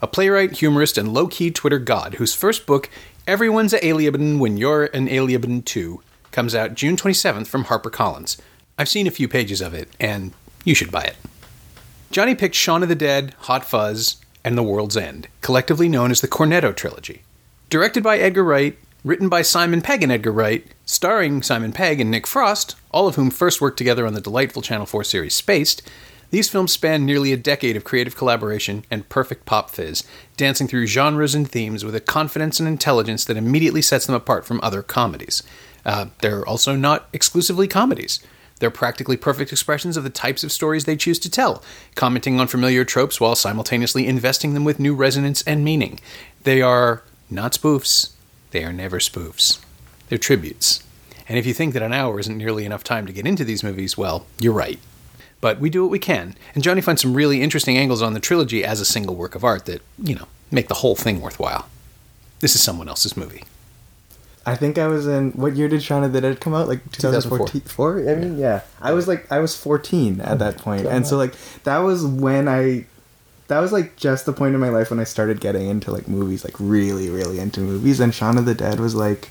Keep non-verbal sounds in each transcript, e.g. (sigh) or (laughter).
a playwright, humorist, and low key Twitter god whose first book, Everyone's a Aliebn When You're an Aliebn Too, comes out June 27th from HarperCollins. I've seen a few pages of it, and you should buy it. Jonny picked Shaun of the Dead, Hot Fuzz, and The World's End, collectively known as the Cornetto Trilogy. Directed by Edgar Wright, written by Simon Pegg and Edgar Wright, starring Simon Pegg and Nick Frost, all of whom first worked together on the delightful Channel 4 series Spaced, these films span nearly a decade of creative collaboration and perfect pop fizz, dancing through genres and themes with a confidence and intelligence that immediately sets them apart from other comedies. Uh, they're also not exclusively comedies. They're practically perfect expressions of the types of stories they choose to tell, commenting on familiar tropes while simultaneously investing them with new resonance and meaning. They are not spoofs, they are never spoofs. They're tributes. And if you think that an hour isn't nearly enough time to get into these movies, well, you're right. But we do what we can, and Johnny finds some really interesting angles on the trilogy as a single work of art that, you know, make the whole thing worthwhile. This is someone else's movie. I think I was in what year did Shaun of the Dead come out? Like 2014. Four? I mean, yeah. I was like I was 14 at that point. And so like that was when I that was like just the point in my life when I started getting into like movies, like really really into movies and Shaun of the Dead was like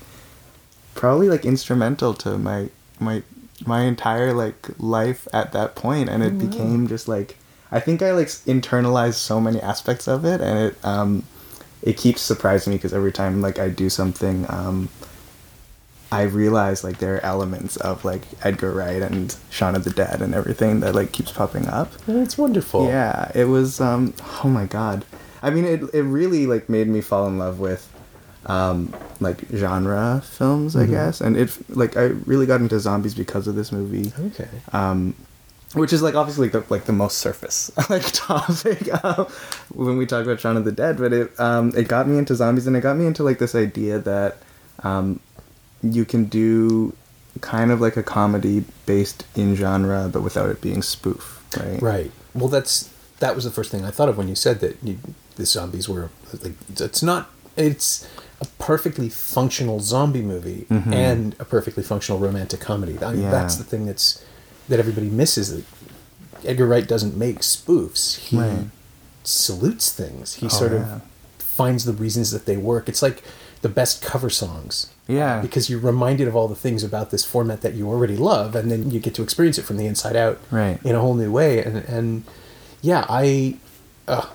probably like instrumental to my my my entire like life at that point and it became just like I think I like internalized so many aspects of it and it um it keeps surprising me because every time like I do something um I realize like there are elements of like Edgar Wright and Shaun of the Dead and everything that like keeps popping up. It's wonderful. Yeah, it was um oh my god. I mean it it really like made me fall in love with um like genre films, I guess. And it like I really got into zombies because of this movie. Okay. Um which is like obviously the, like the most surface (laughs) like topic (laughs) um, when we talk about Shaun of the Dead, but it um it got me into zombies and it got me into like this idea that um you can do kind of like a comedy based in genre but without it being spoof, right? Right. Well, that's that was the first thing I thought of when you said that you, the zombies were like it's not it's a perfectly functional zombie movie and a perfectly functional romantic comedy. I mean, Yeah. that's the thing that's that everybody misses. That Edgar Wright doesn't make spoofs. He Right. salutes things. He Oh, sort yeah. of finds the reasons that they work. It's like the best cover songs Yeah. because you're reminded of all the things about this format that you already love, and then you get to experience it from the inside out, Right. in a whole new way. And and yeah, I uh,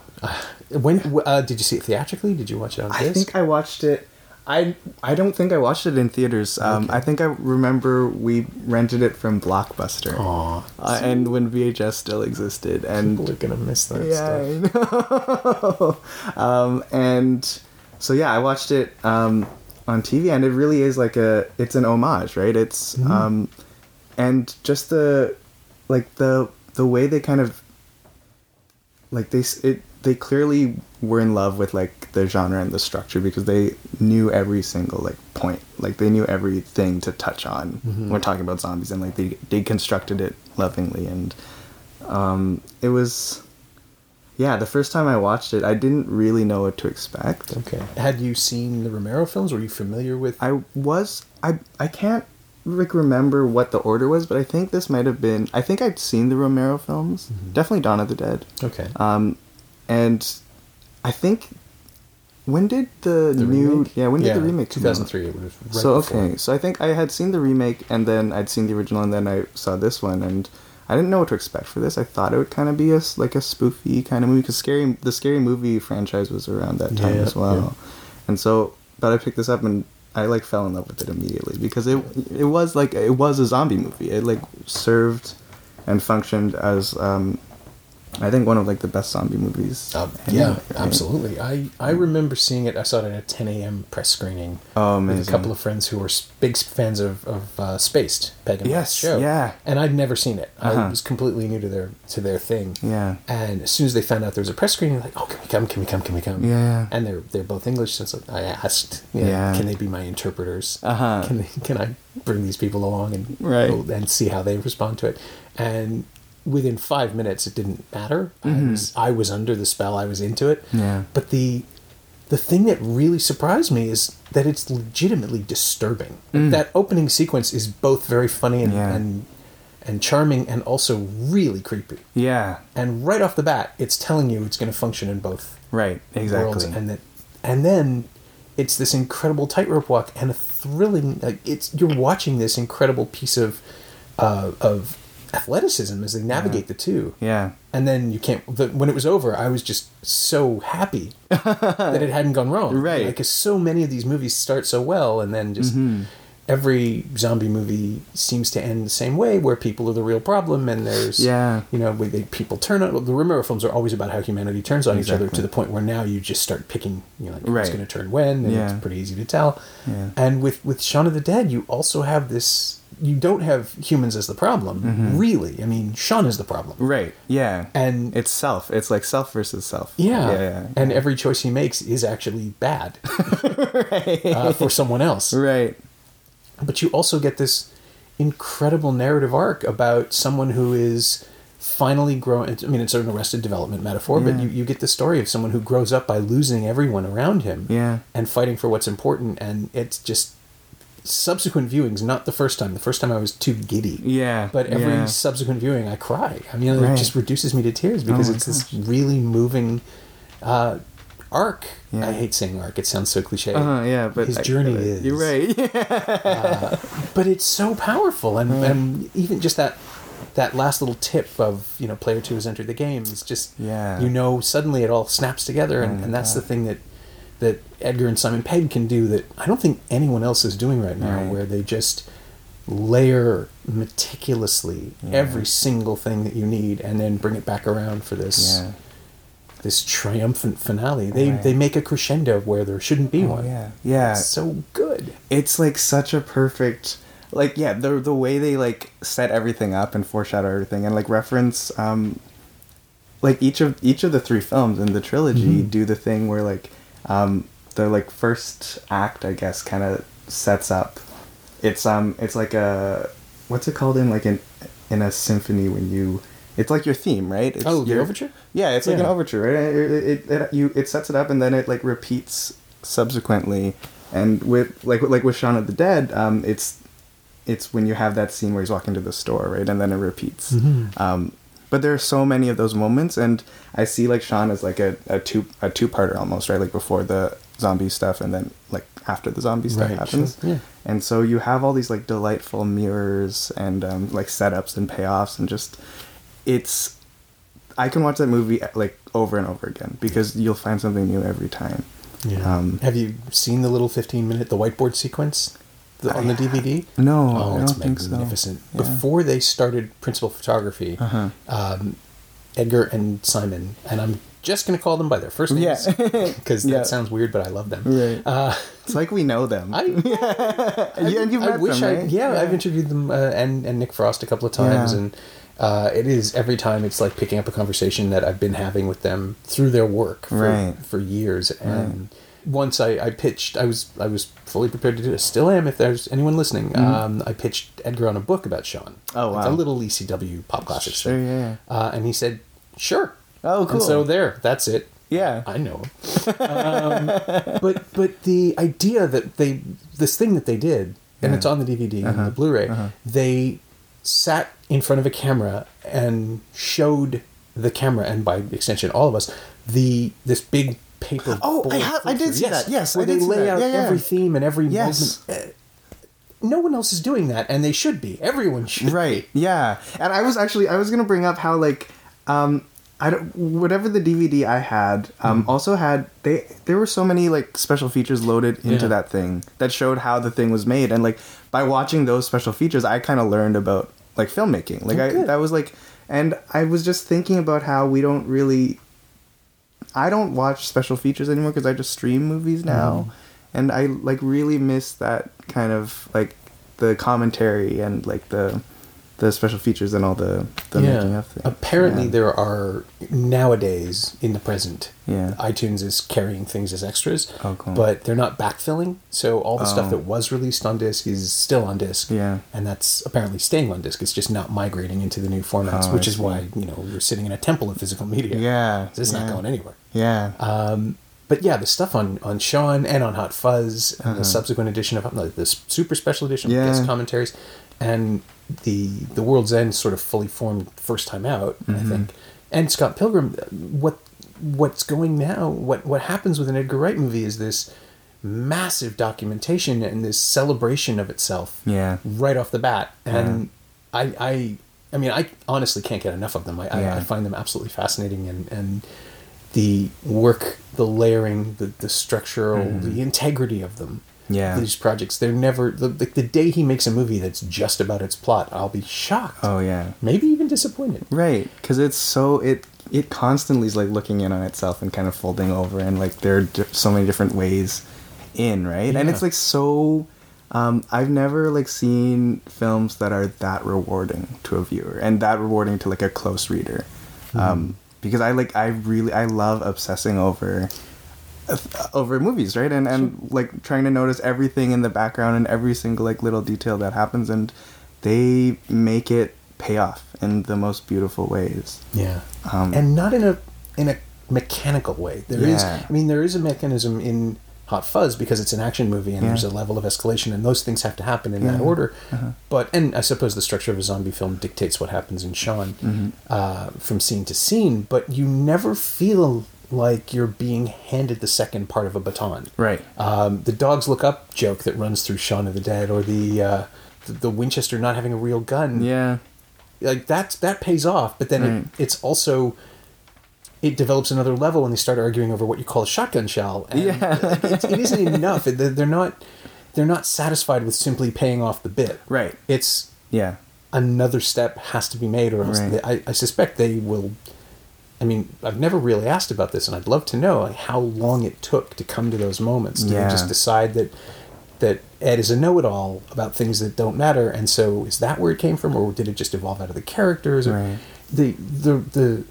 when uh, did you see it theatrically? Did you watch it on this? I disc? think I watched it. I I don't think I watched it in theaters. Um, I think I remember we rented it from Blockbuster. Aw, Uh, and when VHS still existed, and people are gonna miss that yeah, stuff. I know. (laughs) um, and so yeah, I watched it um, on TV, and it really is like a it's an homage, right? It's Mm-hmm. um, and just the like the the way they kind of like they it they clearly were in love with like the genre and the structure because they knew every single like point like they knew everything to touch on when we're talking about zombies and like they they constructed it lovingly and um it was yeah the first time i watched it i didn't really know what to expect Okay. Had you seen the Romero films? Were you familiar with? i was i i can't like remember what the order was but i think this might have been i think i'd seen the romero films definitely dawn of the dead okay. Um, and I think when did the, The new remake? yeah when did Yeah, the remake come 2003. It was right so before. okay, so I think I had seen the remake and then I'd seen the original and then I saw this one and I didn't know what to expect for this. I thought it would kind of be a like a spoofy kind of movie because scary the scary movie franchise was around that time Yeah, as well, yeah. and so but I picked this up and I like fell in love with it immediately because it it was like it was a zombie movie. It like served and functioned as um, I think one of like the best zombie movies. Uh, yeah, absolutely. I, I remember seeing it. I saw it at a 10 a.m. press screening Oh, with a couple of friends who were big fans of, of uh, Spaced, Pegg and Yes, show. yeah. And I'd never seen it. I Uh-huh. was completely new to their to their thing. Yeah. And as soon as they found out there was a press screening, like, oh, can we come? Can we come? Can we come? Yeah. And they're they're both English, so I asked, know, Yeah. can they be my interpreters? Uh-huh. Can they, can I bring these people along and Right. and see how they respond to it? And within five minutes, it didn't matter. I was I was under the spell. I was into it. Mm-hmm. Yeah. But the the thing that really surprised me is that it's legitimately disturbing. That opening sequence is both very funny and, Mm. Yeah. and and charming and also really creepy. Yeah. And right off the bat, it's telling you it's going to function in both Right. worlds, Exactly. and that, and then it's this incredible tightrope walk and a thrilling. Like it's you're watching this incredible piece of uh, of athleticism as they navigate the two. yeah. And then you can't. The, when it was over, I was just so happy (laughs) that it hadn't gone wrong. Right. Because so many of these movies start so well, and then just Mm-hmm. every zombie movie seems to end the same way, where people are the real problem, and there's Yeah. you know, where they, people turn on. The Romero films are always about how humanity turns on each other to the point where now you just start picking, you know, like, who's Right. going to turn when, and Yeah. it's pretty easy to tell. Yeah. And with with Shaun of the Dead, you also have this. You don't have humans as the problem, Mm-hmm. really. I mean, Shaun is the problem, Right. Yeah. and it's self. It's like self versus self. yeah, Yeah. yeah. and every choice he makes is actually bad (laughs) uh, for someone else. right. But you also get this incredible narrative arc about someone who is finally growing. I mean, it's an arrested development metaphor, but you, you get the story of someone who grows up by losing everyone around him Yeah. and fighting for what's important. And it's just subsequent viewings, not the first time. The first time I was too giddy. Yeah. But every yeah. subsequent viewing, I cry. I mean, it just reduces me to tears because Oh it's this really moving uh, arc. Yeah. I hate saying arc; it sounds so cliche. Uh-huh, yeah, but his I journey it. is You're right. (laughs) but it's so powerful, and, and even just that that last little tip of you know player two has entered the game is just Yeah. you know suddenly it all snaps together, and, Oh and that's God. the thing that that Edgar and Simon Pegg can do that I don't think anyone else is doing right now, Right. where they just layer meticulously Yeah. every single thing that you need and then bring it back around for this yeah. this triumphant finale they Right. they make a crescendo where there shouldn't be Oh, one yeah. Yeah. it's so good it's like such a perfect like yeah the the way they like set everything up and foreshadow everything and like reference um like each of each of the three films in the trilogy Mhm. do the thing where like um the like first act i guess kind of sets up it's um it's like a what's it called in like in in a symphony when you it's like your theme right it's oh the your- overture yeah, it's like an overture, right? It, it, it, you it sets it up and then it like repeats subsequently. And with like like with Shaun of the Dead, um, it's it's when you have that scene where he's walking to the store, right? And then it repeats. Mhm. Um, but there are so many of those moments, and I see like Shaun as like a, a two a two parter almost, right? Like before the zombie stuff, and then like after the zombie stuff Right, happens. sure, yeah. And so you have all these like delightful mirrors and um, like setups and payoffs, and just it's. I can watch that movie like over and over again because you'll find something new every time. Yeah. Um, Have you seen the little 15 minute, the whiteboard sequence the, on the DVD? No, Oh, I it's don't think so. magnificent. Yeah. Before they started principal photography, Uh-huh. um, Edgar and Simon, and I'm just going to call them by their first names (laughs) because Yeah. that sounds weird, but I love them. Right. Uh, It's like we know them. I, (laughs) yeah, and you've I met wish them, I, right? yeah, I've interviewed them uh, and and Nick Frost a couple of times, Yeah. and uh, it is every time it's like picking up a conversation that I've been having with them through their work for Right. for years. And once I, I pitched, I was I was fully prepared to do it. Still am. If there's anyone listening, um, I pitched Edgar on a book about Shaun. Mm-hmm. Oh, wow. a little ECW pop classics Sure, thing. yeah. Uh, and he said, "Sure." Oh, cool. And so there, that's it. Yeah. I know (laughs) um, but but the idea that they this thing that they did, and Yeah. it's on the DVD and Uh-huh. the Blu-ray, Uh-huh. they sat in front of a camera and showed the camera and by extension all of us the this big paper. Oh, I ha- I did see that. Yes, I where did they lay out Yeah, yeah. every theme and every Yes. movement. Uh, no one else is doing that, and they should be. Everyone should. right yeah and i was actually i was gonna bring up how like um i don't whatever the dvd i had um also had they there were so many like special features loaded into Yeah. that thing that showed how the thing was made and like by watching those special features i kind of learned about like filmmaking like Oh, i that was like And I was just thinking about how we don't really. I don't watch special features anymore because I just stream movies now, Mhm. and I like really miss that kind of like the commentary and like the the special features and all the the making of things. Apparently, Yeah. there are nowadays in the present. Yeah. iTunes is carrying things as extras, Oh, cool. but they're not backfilling. So all the stuff Oh. that was released on disc is still on disc. Yeah. and that's apparently staying on disc. It's just not migrating into the new formats, Oh, which I is see. why you know we're sitting in a temple of physical media. Yeah, it's yeah. not going anywhere. Yeah. Um, but yeah, the stuff on on Shaun and on Hot Fuzz and the subsequent edition of like this super special edition with Uh-huh. Yeah. guest commentaries and the the World's End sort of fully formed first time out, Mm-hmm. I think. And Scott Pilgrim, what what's going now? What what happens with an Edgar Wright movie is this massive documentation and this celebration of itself Yeah. right off the bat. And I, I, I mean, I honestly can't get enough of them. I, Yeah. I, I find them absolutely fascinating, and and the work, the layering, the the structural, the integrity of them. Mm-hmm. Yeah. these projects, they're never the, the the day he makes a movie that's just about its plot, I'll be shocked, Oh yeah. maybe even disappointed. Right, because it's so it it constantly is like looking in on itself and kind of folding over, and like there are di- so many different ways in, right? And it's like so. Um, I've never like seen films that are that rewarding to a viewer and that rewarding to like a close reader, um, because I like I really I love obsessing over over movies, right? And and like trying to notice everything in the background and every single like little detail that happens, and they make it pay off in the most beautiful ways. Yeah, Um, and not in a in a mechanical way. There is, Yeah. I mean, there is a mechanism in Hot Fuzz because it's an action movie and Yeah. there's a level of escalation, and those things have to happen in that Yeah. Uh-huh. order. But and I suppose the structure of a zombie film dictates what happens in Shaun Mm-hmm. uh, from scene to scene. But you never feel like you're being handed the second part of a baton. Right. Um, the dogs look up joke that runs through Shaun of the Dead, or the uh, the, Winchester not having a real gun Yeah. like that that pays off but then Right. it, it's also it develops another level when they start arguing over what you call a shotgun shell and Yeah. it, it isn't enough they're not they're not satisfied with simply paying off the bit Right. it's Yeah. another step has to be made or else Right. they, I, I suspect they will i mean i've never really asked about this and i'd love to know like, how long it took to come to those moments to Yeah. just decide that that ed is a know-it-all about things that don't matter and so is that where it came from or did it just evolve out of the characters or Right. the the the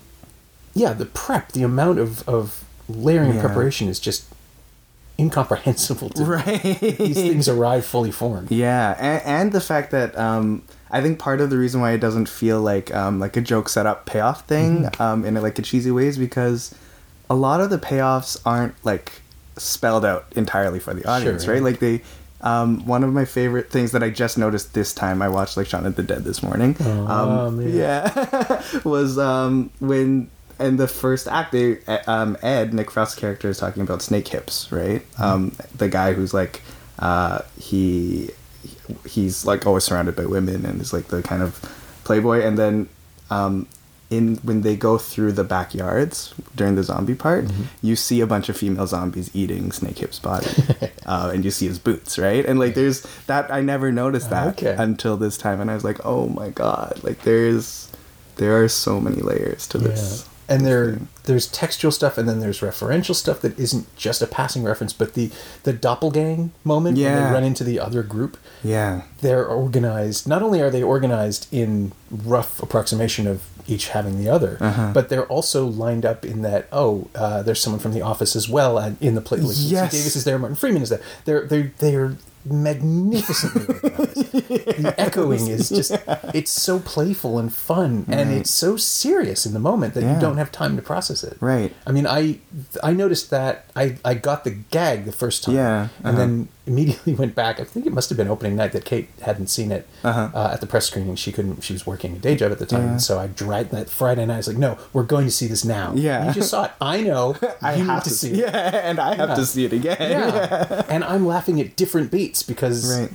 yeah the prep the amount of of layering and Yeah. preparation is just incomprehensible to (laughs) Right. these things arrive fully formed Yeah, and, and the fact that um, I think part of the reason why it doesn't feel like um, like a joke setup payoff thing Mm-hmm. um, in like a cheesy way is because a lot of the payoffs aren't like spelled out entirely for the audience, Sure, right? yeah. Like they. Um, one of my favorite things that I just noticed this time I watched like Shaun of the Dead this morning. Oh, um. Yeah, (laughs) was um, when in the first act, they um, Ed Nick Frost's character is talking about snake hips, right? Um, the guy who's like uh, he he's like always surrounded by women and is like the kind of playboy. And then um in when they go through the backyards during the zombie part you see a bunch of female zombies eating snake hips body (laughs) uh, and you see his boots right? And like there's that i never noticed that Okay. until this time. And i was like oh my god. Like there's there are so many layers to this and there there's textual stuff and then there's referential stuff that isn't just a passing reference but the the doppelgang moment when Yeah. they run into the other group yeah they're organized not only are they organized in rough approximation of each having the other Uh-huh. but they're also lined up in that oh uh, there's someone from the office as well and in the play like, Yes. davis is there martin freeman is there they're they're they're magnificently organized (laughs) the echoing is just it's so playful and fun and it's so serious in the moment that Yeah. you don't have time to process it Right. i mean i i noticed that i i got the gag the first time Yeah, and uh-huh. then immediately (laughs) went back i think it must have been opening night that kate hadn't seen it Uh-huh. uh, at the press screening she couldn't she was working a day job at the time Yeah. so i dragged that friday night i was like no we're going to see this now Yeah. you just saw it i know (laughs) i have to see it yeah and i have Yeah. to see it again (laughs) yeah. and I'm laughing at different beats because Right.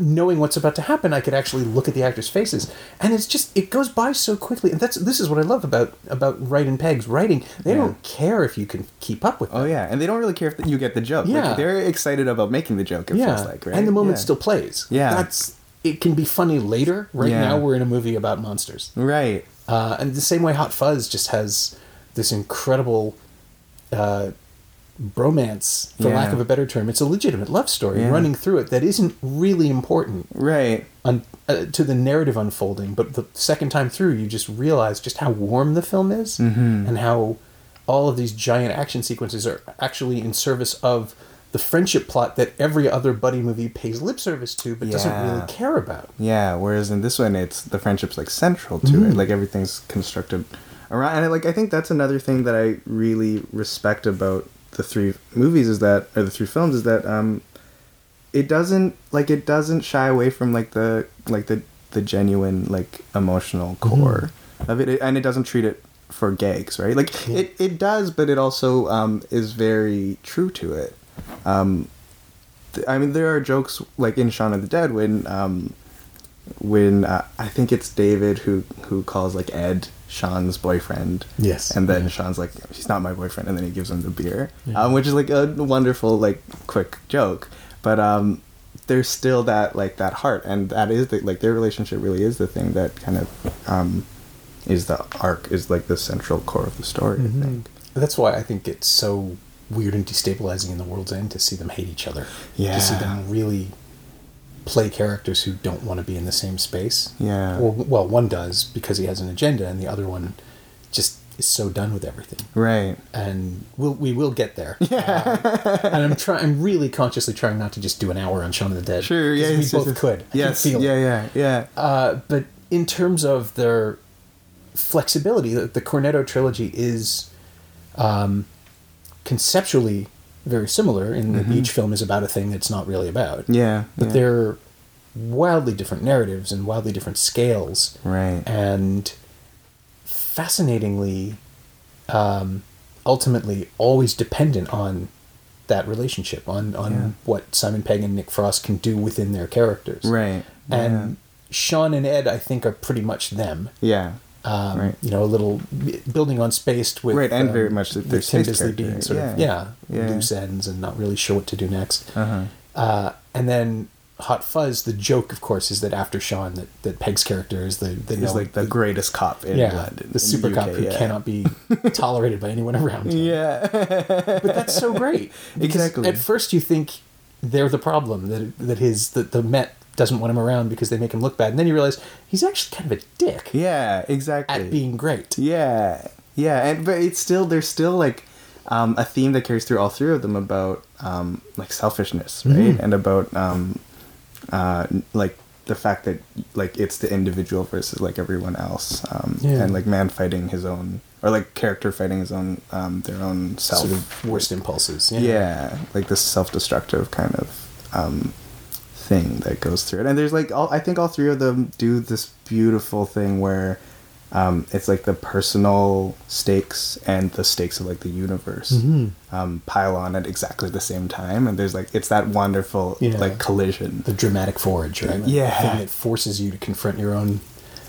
knowing what's about to happen, I could actually look at the actors' faces, and it's just it goes by so quickly. And that's this is what I love about about Wright and Pegg's writing. They Yeah. don't care if you can keep up with. Oh yeah, and they don't really care if you get the joke. Yeah. like, they're excited about making the joke. It yeah, feels like right, and the moment Yeah. still plays. Yeah. that's it can be funny later. Right Yeah. now, we're in a movie about monsters. right. Uh, and the same way Hot Fuzz just has this incredible uh, bromance, for Yeah. lack of a better term. It's a legitimate love story Yeah. running through it that isn't really important Right. un, uh, to the narrative unfolding, but the second time through, you just realize just how warm the film is Mm-hmm. and how all of these giant action sequences are actually in service of the friendship plot that every other buddy movie pays lip service to but doesn't really care about. Yeah, whereas in this one, it's the friendship's like central to Mm-hmm. it. Like everything's constructed around, and I, like I think that's another thing that I really respect about the three movies is that, or the three films is that, um, it doesn't like it doesn't shy away from like the like the the genuine like emotional core of it, and it doesn't treat it for gags, right? Like it it does, but it also um is very true to it. Um, th- I mean, there are jokes like in Shaun of the Dead when um, when uh, I think it's David who who calls like Ed Shaun's boyfriend. Yes. and then Shaun's like, "He's not my boyfriend," and then he gives him the beer, um, which is like a wonderful like quick joke. But um, there's still that like that heart, and that is the, like their relationship really is the thing that kind of um, is the arc, is like the central core of the story. I think. That's why I think it's so weird and destabilizing in the world's end to see them hate each other. Yeah. To see them really play characters who don't want to be in the same space. Yeah. Or, well, one does because he has an agenda, and the other one just is so done with everything. Right. And we'll, we will get there. (laughs) Yeah. and I'm trying. I'm really consciously trying not to just do an hour on Shaun of the Dead. Sure. Yeah. We it's- both it's- could. Yes. Yeah. Yeah. Yeah. Uh, but in terms of their flexibility, the, the Cornetto trilogy is um, conceptually very similar in that each film is about a thing that's not really about. Mm-hmm. Yeah. But yeah. they're wildly different narratives and wildly different scales. Right. And fascinatingly, um, ultimately, always dependent on that relationship, on, on Yeah. what Simon Pegg and Nick Frost can do within their characters Right. and Shaun and Ed, I think, are pretty much them. yeah. Um, Right. You know, a little building on Spaced with Right, and um, very much with their Tim Bisley being sort of yeah. yeah, Yeah. loose ends and not really sure what to do next. Uh-huh. Uh, and then Hot Fuzz, the joke, of course, is that after Shaun, that, that Pegg's character is the the, He's no- like the greatest cop in yeah London. the super in cop who yeah. cannot be (laughs) tolerated by anyone around him. Yeah. But that's so great. (laughs) Exactly. At first, you think they're the problem that that his that the Met doesn't want him around because they make him look bad, and then you realize he's actually kind of a dick yeah. Exactly. at being great. Yeah, yeah, and but it's still there's still like um, a theme that carries through all three of them about um, like selfishness, right, Mm-hmm. and about um, uh, like the fact that like it's the individual versus like everyone else, um, Yeah. and like man fighting his own or like character fighting his own um, their own self. Sort of worst impulses. yeah. like this self-destructive kind of um, thing that goes through it and there's like all i think all three of them do this beautiful thing where um, it's like the personal stakes and the stakes of like the universe Mm-hmm. um, pile on at exactly the same time and there's like it's that wonderful Yeah. like collision the dramatic forge, right? Like, Yeah. thing that forces you to confront your own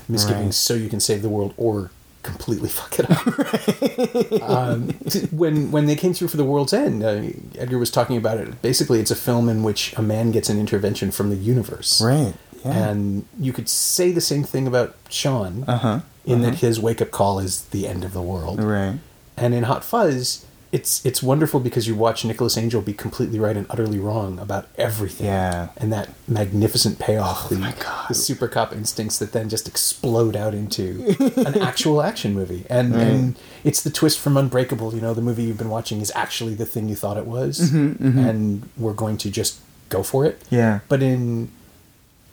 misgivings Right. so you can save the world or completely (laughs) fuck it up. (laughs) um, when when they came through for the world's end, uh, Edgar was talking about it. Basically, it's a film in which a man gets an intervention from the universe, right yeah And you could say the same thing about Shaun, uh-huh in that his wake up call is the end of the world. right And in Hot Fuzz, it's it's wonderful because you watch Nicholas Angel be completely right and utterly wrong about everything. Yeah. And that magnificent payoff, the, my God. the super cop instincts that then just explode out into an (laughs) actual action movie. And and it's the twist from Unbreakable, you know, the movie you've been watching is actually the thing you thought it was. Mm-hmm, And we're going to just go for it. Yeah. But in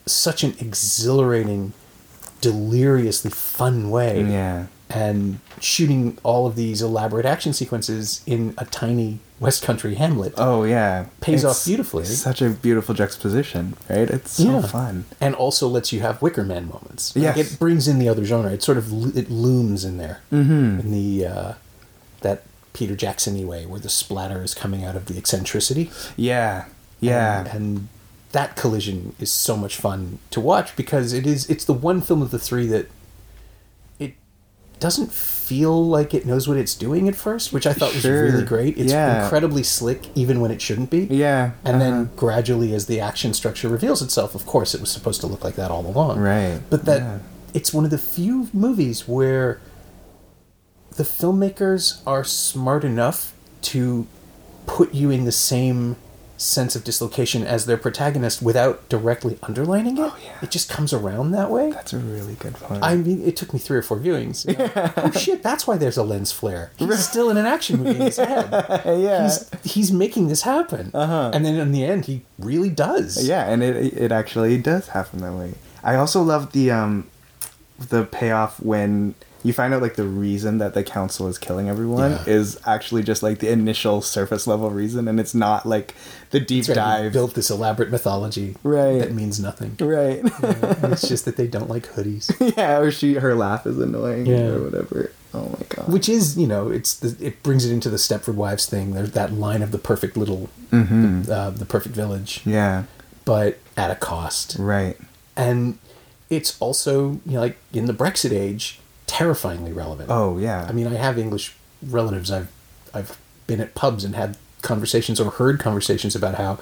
such an exhilarating, deliriously fun way yeah and shooting all of these elaborate action sequences in a tiny West Country hamlet. oh yeah Pays off beautifully. such a beautiful juxtaposition right it's so Yeah. fun And also lets you have Wicker Man moments. Like, it brings in the other genre. It sort of lo- it looms in there Mm-hmm. in the uh, that Peter Jackson-y way, where the splatter is coming out of the eccentricity. yeah yeah and, and that collision is so much fun to watch because it is it's the one film of the three that doesn't feel like it knows what it's doing at first which i thought Sure. was really great it's Yeah. incredibly slick even when it shouldn't be yeah and uh-huh. then gradually as the action structure reveals itself of course it was supposed to look like that all along Right, but that yeah. it's one of the few movies where the filmmakers are smart enough to put you in the same sense of dislocation as their protagonist without directly underlining it. Oh, yeah. It just comes around that way. That's a really good point. I mean, it took me three or four viewings. you know. (laughs) oh shit! That's why there's a lens flare. He's still in an action movie in his (laughs) head. yeah. He's he's making this happen. Uh-huh. And then in the end, he really does. Yeah, and it it actually does happen that way. I also love the um the payoff when you find out like the reason that the council is killing everyone Yeah. is actually just like the initial surface level reason and it's not like the deep right, dive. built this elaborate mythology Right. that means nothing. Right. And it's just that they don't like hoodies. (laughs) yeah, or she her laugh is annoying Yeah. or whatever. Oh my god. Which is, you know, it's the, it brings it into the Stepford Wives thing. There's that line of the perfect little, Mhm. uh, the perfect village, Yeah. but at a cost. Right. And it's also, you know, like in the Brexit age, terrifyingly relevant. Oh yeah. I mean, I have English relatives. I've I've been at pubs and had conversations or heard conversations about how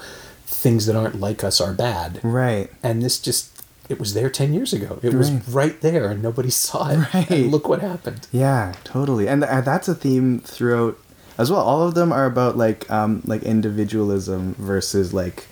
things that aren't like us are bad. right. And this just it was there 10 years ago. It was Right. right there and nobody saw it. Right. And look what happened. Yeah, totally, and th- that's a theme throughout as well. All of them are about like um, like individualism versus like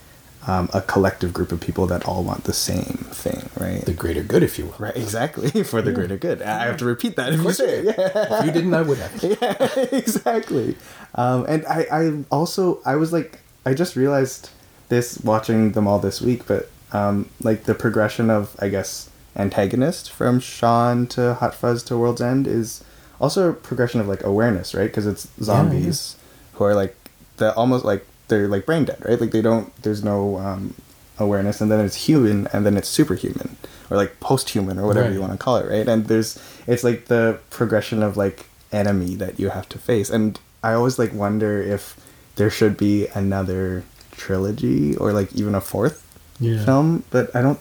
um, a collective group of people that all want the same thing, right? The greater good, if you will. right, exactly (laughs) for the greater good. I have to repeat that if you course say you it. Yeah, If you didn't, I would have. (laughs) yeah, (laughs) exactly. Um, and I, I also I was like I just realized this watching them all this week, but um, like the progression of I guess antagonist from Shaun to Hot Fuzz to World's End is also a progression of like awareness, right? Because it's zombies who are like the almost like they're like brain dead, right? Like they don't there's no um, awareness, and then it's human, and then it's superhuman or like post-human or whatever Right. you want to call it, right? And there's it's like the progression of like enemy that you have to face, and I always like wonder if there should be another trilogy or like even a fourth Yeah. film, but I don't.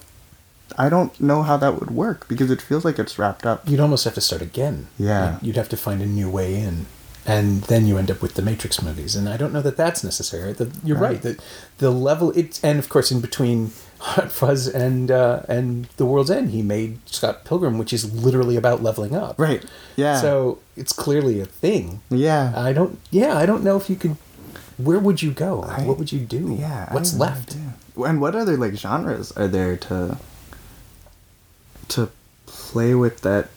I don't know how that would work because it feels like it's wrapped up. You'd almost have to start again. Yeah. You'd- You'd have to find a new way in. And then you end up with the Matrix movies, and I don't know that that's necessary. The, you're right. Right. that the level it, and of course, in between (laughs) Hot Fuzz and uh, and The World's End, he made Scott Pilgrim, which is literally about leveling up. Right. Yeah. So it's clearly a thing. yeah. I don't. Yeah, I don't know if you could. Where would you go? I- what would you do? Yeah. What's left? And what other like genres are there to to play with that?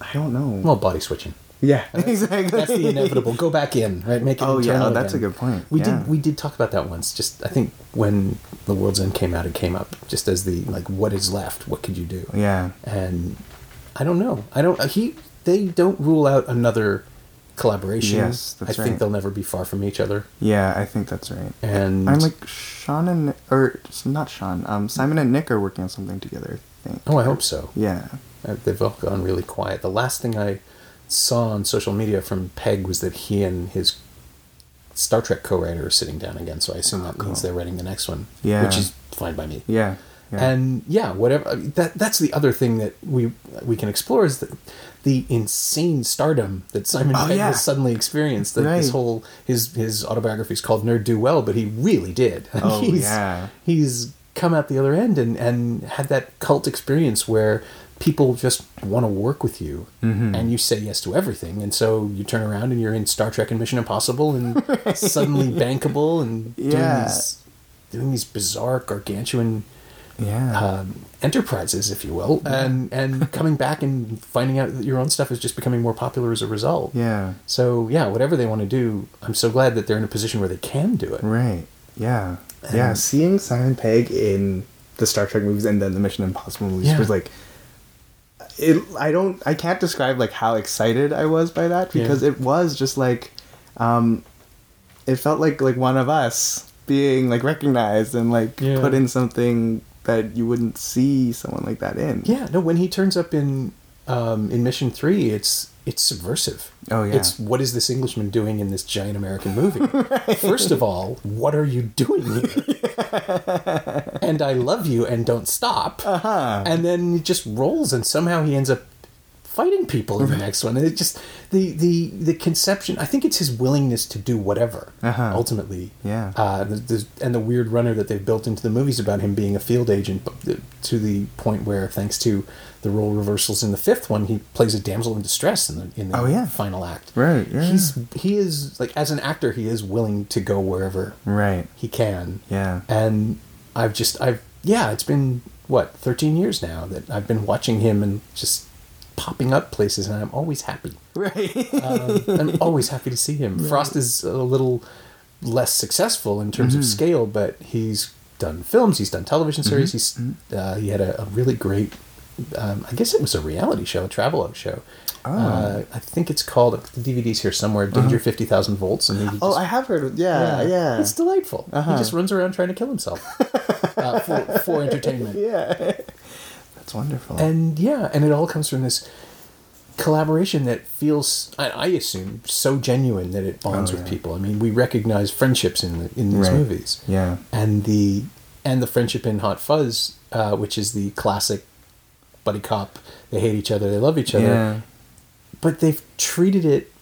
I don't know. Well, body switching. Yeah, (laughs) exactly. That's the inevitable. Go back in, right? Make it. Oh yeah, internal oh, that's again. a good point. We yeah. did we did talk about that once. Just I think when The World's End came out, it came up just as the like what is left. What could you do? Yeah. And I don't know. I don't. uh, He they don't rule out another collaboration. Yes, that's I think they'll never be far from each other. Yeah, I think that's right. And I'm like Sean and or not Sean. Um, Simon and Nick are working on something together. I think. oh, I hope so. Yeah. Uh, They've all gone really quiet. The last thing I saw on social media from Pegg was that he and his Star Trek co-writer are sitting down again. So I assume that means oh. they're writing the next one, Yeah. which is fine by me. Yeah. Yeah. And yeah, whatever. I mean, That that's the other thing that we we can explore is the, the insane stardom that Simon Oh, Pegg yeah. has suddenly experienced. That this Right. whole his his autobiography is called Nerd Do Well, but he really did. (laughs) Oh, he's, yeah. he's come out the other end and and had that cult experience where people just want to work with you Mm-hmm. and you say yes to everything and so you turn around and you're in Star Trek and Mission Impossible and (laughs) suddenly bankable and doing these doing these bizarre gargantuan yeah. um, enterprises, if you will, and and (laughs) coming back and finding out that your own stuff is just becoming more popular as a result. yeah. So yeah, whatever they want to do, I'm so glad that they're in a position where they can do it. Right. Yeah. yeah. Seeing Simon Pegg in the Star Trek movies and then the Mission Impossible movies Yeah. was like. It, I don't. I can't describe like how excited I was by that because Yeah. it was just like, um, it felt like like one of us being like recognized and like Yeah. put in something that you wouldn't see someone like that in. Yeah, no, when he turns up in um, in Mission Three, it's it's subversive. Oh, yeah. It's what is this Englishman doing in this giant American movie? (laughs) First of all, what are you doing here? (laughs) and I love you and don't stop. Uh-huh. And then he just rolls, and somehow he ends up fighting people in the next one. And it just the the the conception. I think it's his willingness to do whatever. Uh-huh. Ultimately, Yeah. Uh, the, the, and the weird runner that they've built into the movies about him being a field agent, to the point where, thanks to the role reversals in the fifth one, he plays a damsel in distress in the in the Oh, yeah. final act. Right, yeah. He's he is like as an actor, he is willing to go wherever Right. he can. Yeah. And I've just I've yeah, it's been what, 13 years now that I've been watching him and just popping up places and I'm always happy. (laughs) Right. Um, I'm always happy to see him. Frost is a little less successful in terms of scale, but he's done films, he's done television series, he's uh, he had a, a really great um, I guess it was a reality show, a travelogue show. Uh, I think it's called the DVD's here somewhere. Danger fifty thousand volts, and oh, I have heard of yeah, yeah. it's delightful. Uh-huh. He just runs around trying to kill himself uh, for, for entertainment. (laughs) yeah. That's wonderful. And yeah, and it all comes from this collaboration that feels, I, I assume, so genuine that it bonds Oh, with people. I mean, we recognize friendships in the, in these Right. movies, yeah. and the and the friendship in Hot Fuzz, uh, which is the classic buddy cop. They hate each other, they love each other, Yeah. but they've treated it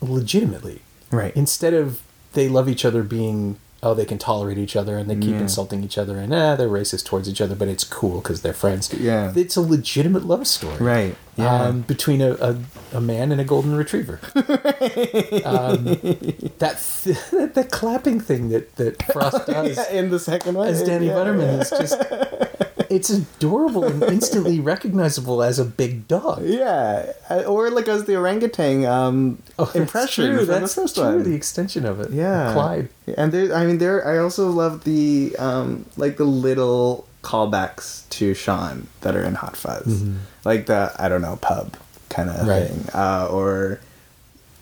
legitimately. Right. instead of they love each other being oh they can tolerate each other and they keep Yeah. insulting each other and ah they're racist towards each other but it's cool because they're friends Yeah. it's a legitimate love story Right. Yeah. um, between a, a, a man and a golden retriever (laughs) um, that th- (laughs) that clapping thing that, that frost (laughs) does yeah, in the second one as Danny yeah, Butterman is just it's adorable and instantly recognizable as a big dog Yeah, Uh, or like as the orangutan um, Oh, that's impression true. from That's the first true. one. The extension of it. yeah, Clyde. And there, I mean, there. I also love the um, like the little callbacks to Shaun that are in Hot Fuzz, like the I don't know pub kind of Mm-hmm. Right. thing, uh, or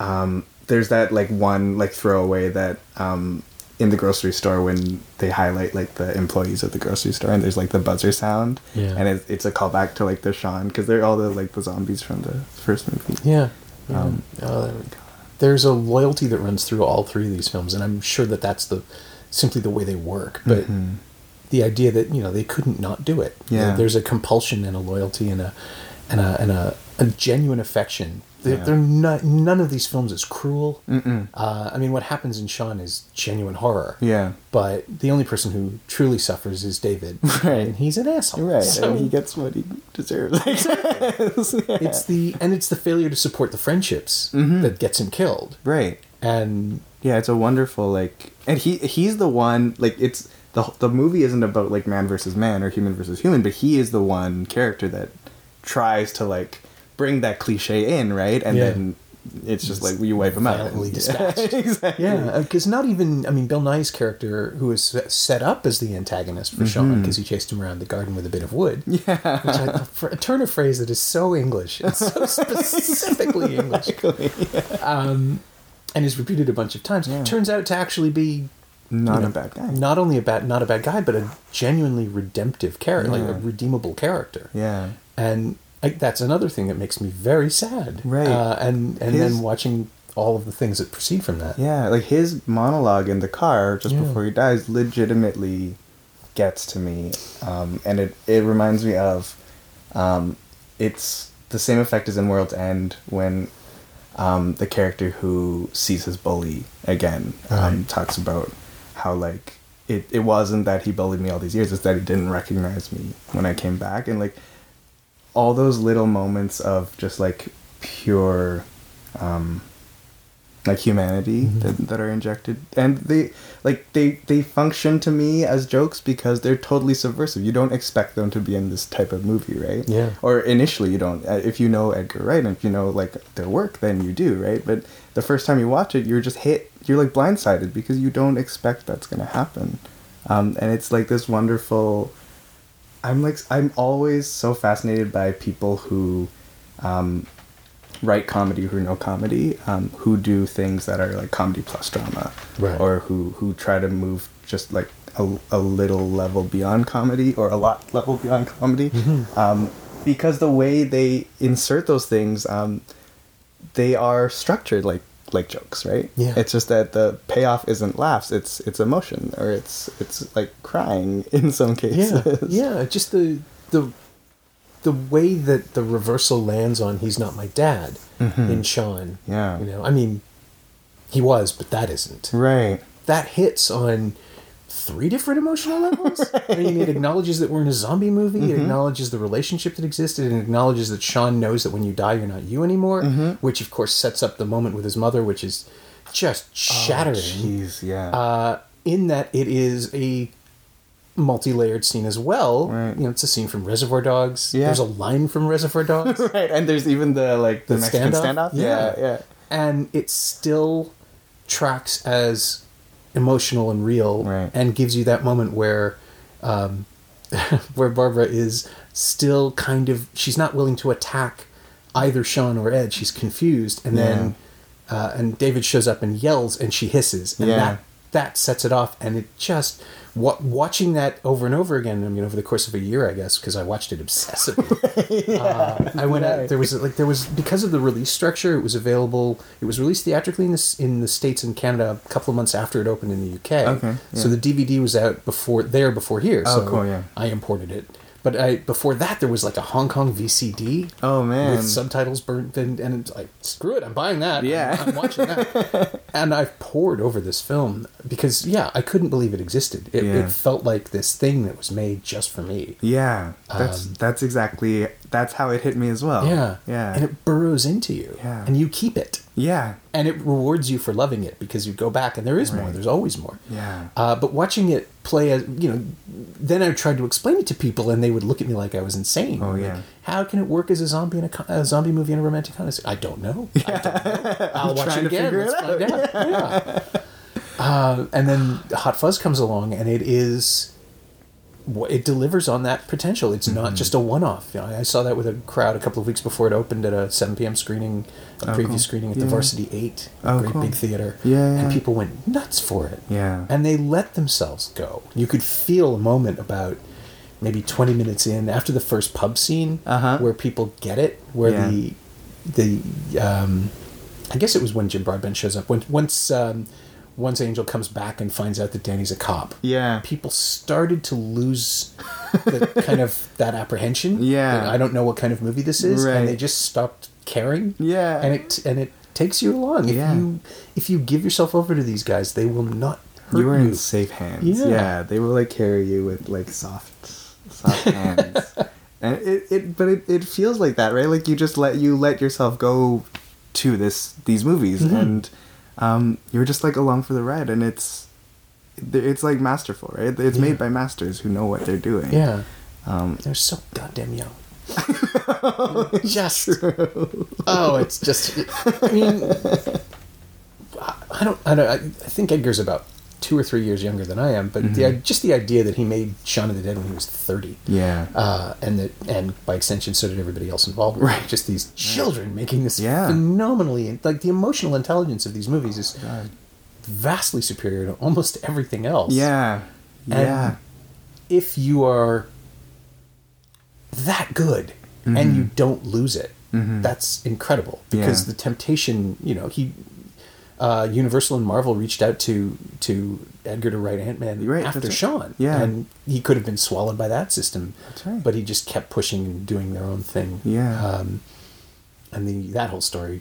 um, there's that like one like throwaway that um, in the grocery store when they highlight like the employees of the grocery store and there's like the buzzer sound, Yeah. and it, it's a callback to like the Shaun because they're all the like the zombies from the first movie. Yeah. yeah. Um, oh, there we go. There's a loyalty that runs through all three of these films, and I'm sure that that's the simply the way they work. But the idea that you know they couldn't not do it. Yeah. There's a compulsion and a loyalty and a and a and a, a genuine affection. They're, Yeah. they're not, none of these films is cruel. Uh, I mean, what happens in Shaun is genuine horror. Yeah. But the only person who truly suffers is David. (laughs) Right. And he's an asshole. Right, So- and he gets what he deserves. Guess. (laughs) Yeah. it's the and it's the failure to support the friendships Mhm. that gets him killed right. and Yeah, it's a wonderful like, and he he's the one like it's the the movie isn't about like man versus man or human versus human, but he is the one character that tries to like bring that cliche in, right? And Yeah. then it's just like you wipe him out. Violently (laughs) Yeah, dispatched. (laughs) exactly. yeah because not even i mean Bill Nighy's character who is set up as the antagonist for Shaun because he chased him around the garden with a bit of wood Mm-hmm. (laughs) Yeah. which I, a turn of phrase that is so english it's so specifically english um, and is repeated a bunch of times Yeah. turns out to actually be Not you know, a bad guy. not only a bad not a bad guy but a genuinely redemptive character like a redeemable character Yeah. and I, that's another thing that makes me very sad. Right. Uh, and and His- then watching all of the things that proceed from that. Yeah, like his monologue in the car just Yeah. before he dies legitimately gets to me, um, and it it reminds me of, um, it's the same effect as in World's End when, um, the character who sees his bully again um, Right. talks about how like it it wasn't that he bullied me all these years; it's that he didn't recognize me when I came back, and like all those little moments of just like pure um like humanity that, that are injected. And they like they they function to me as jokes because they're totally subversive. You don't expect them to be in this type of movie right? Yeah. or initially you don't. Uh, if you know edgar wright and if you know like their work then you do right? But the first time you watch it you're just hit you're like blindsided because you don't expect that's going to happen. Um, and it's like this wonderful I'm like I'm always so fascinated by people who um, write comedy who know comedy, um, who do things that are like comedy plus drama, Right. or who who try to move just like a, a little level beyond comedy or a lot level beyond comedy, um, because the way they insert those things, um, they are structured like like jokes, right? Yeah. It's just that the payoff isn't laughs; it's it's emotion, or it's it's like crying (laughs) in some cases. yeah. Just the the the way that the reversal lands on he's not my dad in Shaun. Mm-hmm. Yeah. You know, I mean, he was, but that isn't. Right. That hits on three different emotional levels. (laughs) I mean, it acknowledges that we're in a zombie movie. Mm-hmm. It acknowledges the relationship that existed, and acknowledges that Shaun knows that when you die, you're not you anymore. Mm-hmm. Which, of course, sets up the moment with his mother, which is just shattering. Jeez, yeah. uh, in that it is a multi-layered scene as well. Right. You know, it's a scene from Reservoir Dogs. Yeah. There's a line from Reservoir Dogs. (laughs) right, and there's even the like the, The Mexican standoff? standoff. Yeah, Yeah. yeah. and it still tracks as emotional and real Right. and gives you that moment where um, (laughs) where Barbara is still kind of she's not willing to attack either Shaun or Ed. She's confused. And then uh, and David shows up and yells and she hisses. And Yeah. that that sets it off. And it just wa- watching that over and over again I mean over the course of a year I guess because I watched it obsessively (laughs) uh, I went out. There was like there was because of the release structure. It was available. It was released theatrically in the in the states and Canada a couple of months after it opened in the UK. Okay, So the DVD was out before there before here. Oh, so cool, yeah. I imported it. But I before that there was like a Hong Kong VCD. Oh, man. with subtitles burnt and and it's like screw it, I'm buying that. Yeah. I'm, I'm watching that. (laughs) and I've poured over this film because yeah, I couldn't believe it existed. It, Yeah. it felt like this thing that was made just for me. Yeah, that's Um, that's exactly that's how it hit me as well. Yeah. yeah, And it burrows into you. Yeah. And you keep it. yeah, And it rewards you for loving it because you go back and there is more. There's always more. yeah, Uh, but watching it play as, you know, then I tried to explain it to people and they would look at me like I was insane. Oh, Like, yeah. How can it work as a zombie in a, a zombie movie and a romantic comedy? I don't know. I don't know. (laughs) I'll watch it again. Let's find out. Yeah. (laughs) Uh, and then Hot Fuzz comes along, and it is it delivers on that potential. It's not Mm-hmm. just a one-off. You know, I saw that with a crowd a couple of weeks before it opened at a 7 p.m. screening, a Oh, preview cool. screening at the Varsity Eight, a Oh, great cool. big theater. Yeah, and people went nuts for it. Yeah. and they let themselves go. You could feel a moment about maybe 20 minutes in after the first pub scene Uh-huh. where people get it, where Yeah. the the um, I guess it was when Jim Broadbent shows up. When once um, once Angel comes back and finds out that Danny's a cop, yeah, people started to lose the (laughs) kind of that apprehension. Yeah. that I don't know what kind of movie this is, Right. and they just stopped caring. Yeah. and it and it takes you along. Yeah. If you if you give yourself over to these guys, they will not hurt you you. were in safe hands. Yeah. Yeah. they will like carry you with like soft, soft (laughs) hands. and it, it but it, it feels like that, right? Like you just let you let yourself go to this these movies, Mm-hmm. and um, you're just like along for the ride, and it's it's like masterful, right? It's Yeah. made by masters who know what they're doing. Yeah, Um, they're so goddamn young. (laughs) just oh, it's just. I mean, I don't. I don't. I think Edgar's about two or three years younger than I am, but Mm-hmm. the, just the idea that he made Shaun of the Dead when he was thirty. yeah. uh, and that, and by extension, so did everybody else involved. Right, just these children making this Yeah. phenomenally, like the emotional intelligence of these movies is God. vastly superior to almost everything else. Yeah. And Yeah. if you are that good and you don't lose it, that's incredible because Mm-hmm. Yeah. the temptation, you know, he. Uh, Universal and Marvel reached out to to Edgar to write Ant Man Right, after. Shaun, Yeah. and he could have been swallowed by that system. That's right. But he just kept pushing and doing their own thing. Yeah. Um, and the that whole story.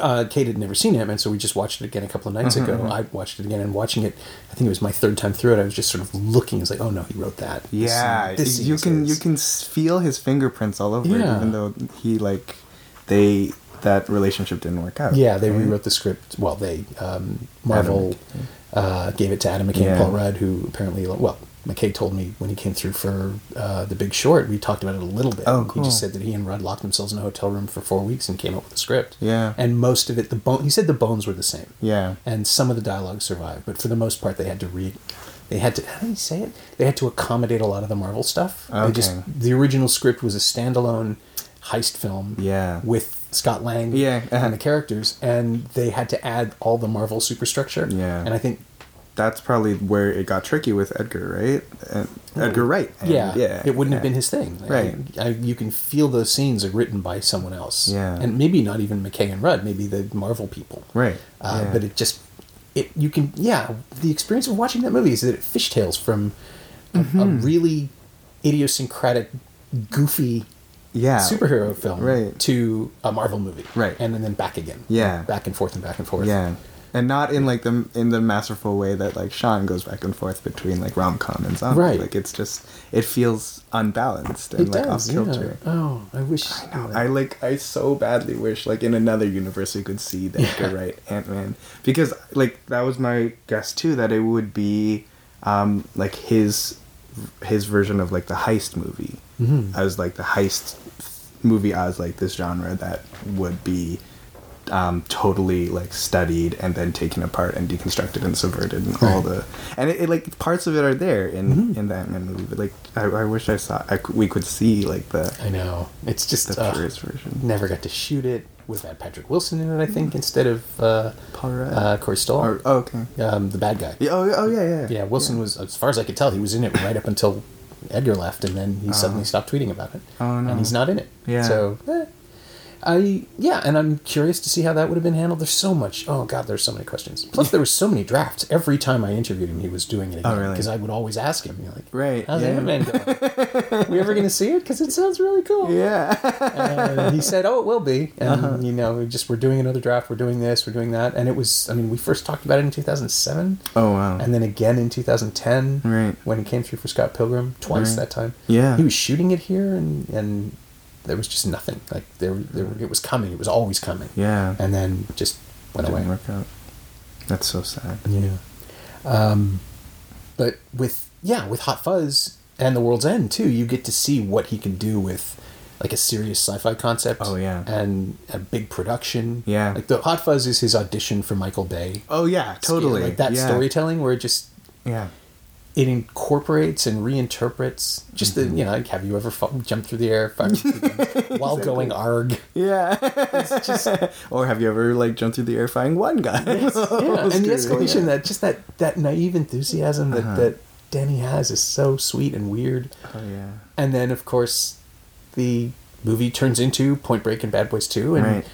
Uh, Kate had never seen Ant Man, so we just watched it again a couple of nights Mm-hmm, ago. I watched it again, and watching it, I think it was my third time through it. I was just sort of looking. I was like, "Oh no, he wrote that." Yeah, scene- this you can you can feel his fingerprints all over it, even though he like they that relationship didn't work out. Yeah, they right? rewrote the script. Well, they um, Marvel uh, gave it to Adam McKay Yeah. and Paul Rudd, who apparently well. McKay told me when he came through for uh, the Big Short, we talked about it a little bit. Oh, He just said that he and Rudd locked themselves in a hotel room for four weeks and came up with a script. Yeah. and most of it, the bone. He said the bones were the same. Yeah. and some of the dialogue survived, but for the most part, they had to read. They had to. How do you say it? They had to accommodate a lot of the Marvel stuff. They just Okay. the original script was a standalone heist film. Yeah. with Scott Lang. Yeah, uh-huh. and the characters, and they had to add all the Marvel superstructure. Yeah. and I think That's probably where it got tricky with Edgar, right? And Edgar Wright. And yeah, yeah, it wouldn't have been his thing. Right. I, I, you can feel those scenes are written by someone else. Yeah. and maybe not even McKay and Rudd, maybe the Marvel people. Right. Uh, yeah. But it just, it you can yeah. The experience of watching that movie is that it fishtails from a, a Mm-hmm. really idiosyncratic goofy yeah superhero film right. to a Marvel movie, Right. and then, then back again, Yeah. back and forth and back and forth. Yeah, and not in like the in the masterful way that like Shaun goes back and forth between like rom com and zombie. Right. Like it's just it feels unbalanced and it like off kilter. Yeah. Oh, I wish. I know. I like. I so badly wish, like, in another universe, we could see that Edgar Wright Ant Man because, like, that was my guess too. That it would be, um, like his, his version of like the heist movie, Mhm. as like the heist movie as like this genre that would be, um, totally like studied and then taken apart and deconstructed and subverted and all the and it, it like parts of it are there in Mhm. in that movie, but like I, I wish I saw I, we could see like the I know. It's just the uh, purest version. never got to shoot it. Would that Patrick Wilson in it, I think, instead of uh, Paul Rudd. uh, Corey Stoll, Or, oh, okay. um, the bad guy. Yeah, oh, oh, yeah, yeah. Yeah, Wilson was, as far as I could tell, he was in it right up until Edgar left, and then he suddenly stopped tweeting about it. Oh, no. And he's not in it. Yeah. So, eh, I yeah, and I'm curious to see how that would have been handled. There's so much. Oh God, there's so many questions. Plus, there was so many drafts. Every time I interviewed him, he was doing it again. Oh, really? Because I would always ask him, you know, like, Right, How's yeah. Ant going? we ever going to see it? Because it sounds really cool. (laughs) Yeah. And he said, "Oh, it will be." And Uh-huh. you know, we just we're doing another draft. We're doing this. We're doing that. And it was. I mean, we first talked about it in 2007, oh, wow. and then again in 2010, Right. when he came through for Scott Pilgrim twice Right. that time. Yeah. he was shooting it here, and and there was just nothing. Like there, there it was coming. It was always coming. yeah. And then just went Didn't away. work out. That's so sad. Yeah. Um, but with yeah, with Hot Fuzz and The World's End too, you get to see what he can do with like a serious sci-fi concept. Oh, yeah. and a big production. Yeah. like the Hot Fuzz is his audition for Michael Bay. Oh, yeah, totally. like that yeah. storytelling where it just Yeah. It incorporates and reinterprets just Mm-hmm. the you know like have you ever jumped through the air fired (laughs) through the- while going arg Yeah. just (laughs) or have you ever, like, jumped through the air firing one guy? (laughs) yeah, and the escalation yeah. that just that that naive enthusiasm that Uh-huh. that Danny has is so sweet and weird Oh, yeah. and then of course the movie turns into Point Break and Bad Boys 2 and right.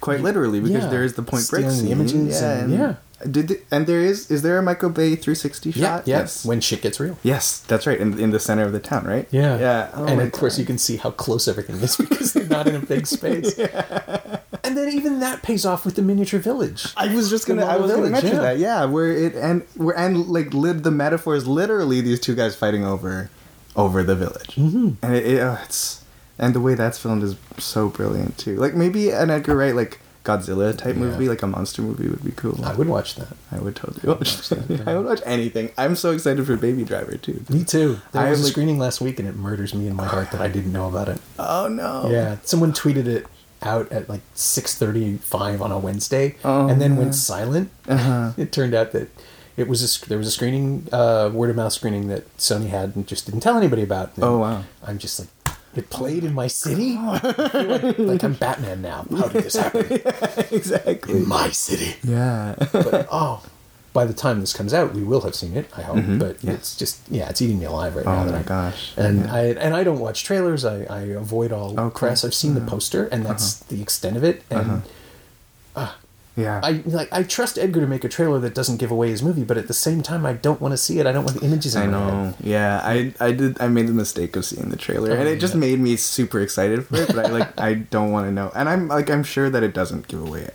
Quite literally, because Yeah. there is the point break Stealing the scene. images yeah, and- yeah. Did the, and there is is there a Michael Bay 360 yeah, shot? yeah, when shit gets real Yes, that's right. In in the center of the town, right? yeah Yeah. Oh and of course God. you can see how close everything is because they're not in a big (laughs) space and then even that pays off with the miniature village I was just gonna. I was gonna mention yeah. that. Yeah, where it and where and like lit the metaphor is literally these two guys fighting over over the village, mm-hmm. and it, it uh, it's and the way that's filmed is so brilliant too. Like maybe an Edgar Wright like Godzilla type Yeah. movie, like a monster movie, would be cool. I would watch that I would totally watch watch that. that, (laughs) I would watch anything. I'm so excited for Baby Driver too. Me too. There I was a like- screening last week, and it murders me in my heart that I didn't know about it. Oh no. Yeah, someone tweeted it out at like six thirty-five on a Wednesday, Oh, and then man. went silent. Uh-huh. It turned out that it was a, there was a screening, uh, word of mouth screening that Sony had and just didn't tell anybody about. And Oh wow. I'm just like, it played in my city. Like, like I'm Batman now. How did this happen (laughs) exactly. in my city? Yeah. But oh. By the time this comes out, we will have seen it. I hope, Mhm. but Yeah. it's just yeah, it's eating me alive right now. oh my I, gosh. and Yeah. I and I don't watch trailers. I, I avoid all Oh, cool. press. I've seen the Uh-huh. poster, and that's the extent of it. And yeah. I like I trust Edgar to make a trailer that doesn't give away his movie, but at the same time, I don't want to see it. I don't want the images in I my head. know. Yeah, I I did. I made the mistake of seeing the trailer, and it just Oh, made me super excited for it. But I like I don't want to know, and I'm like I'm sure that it doesn't give away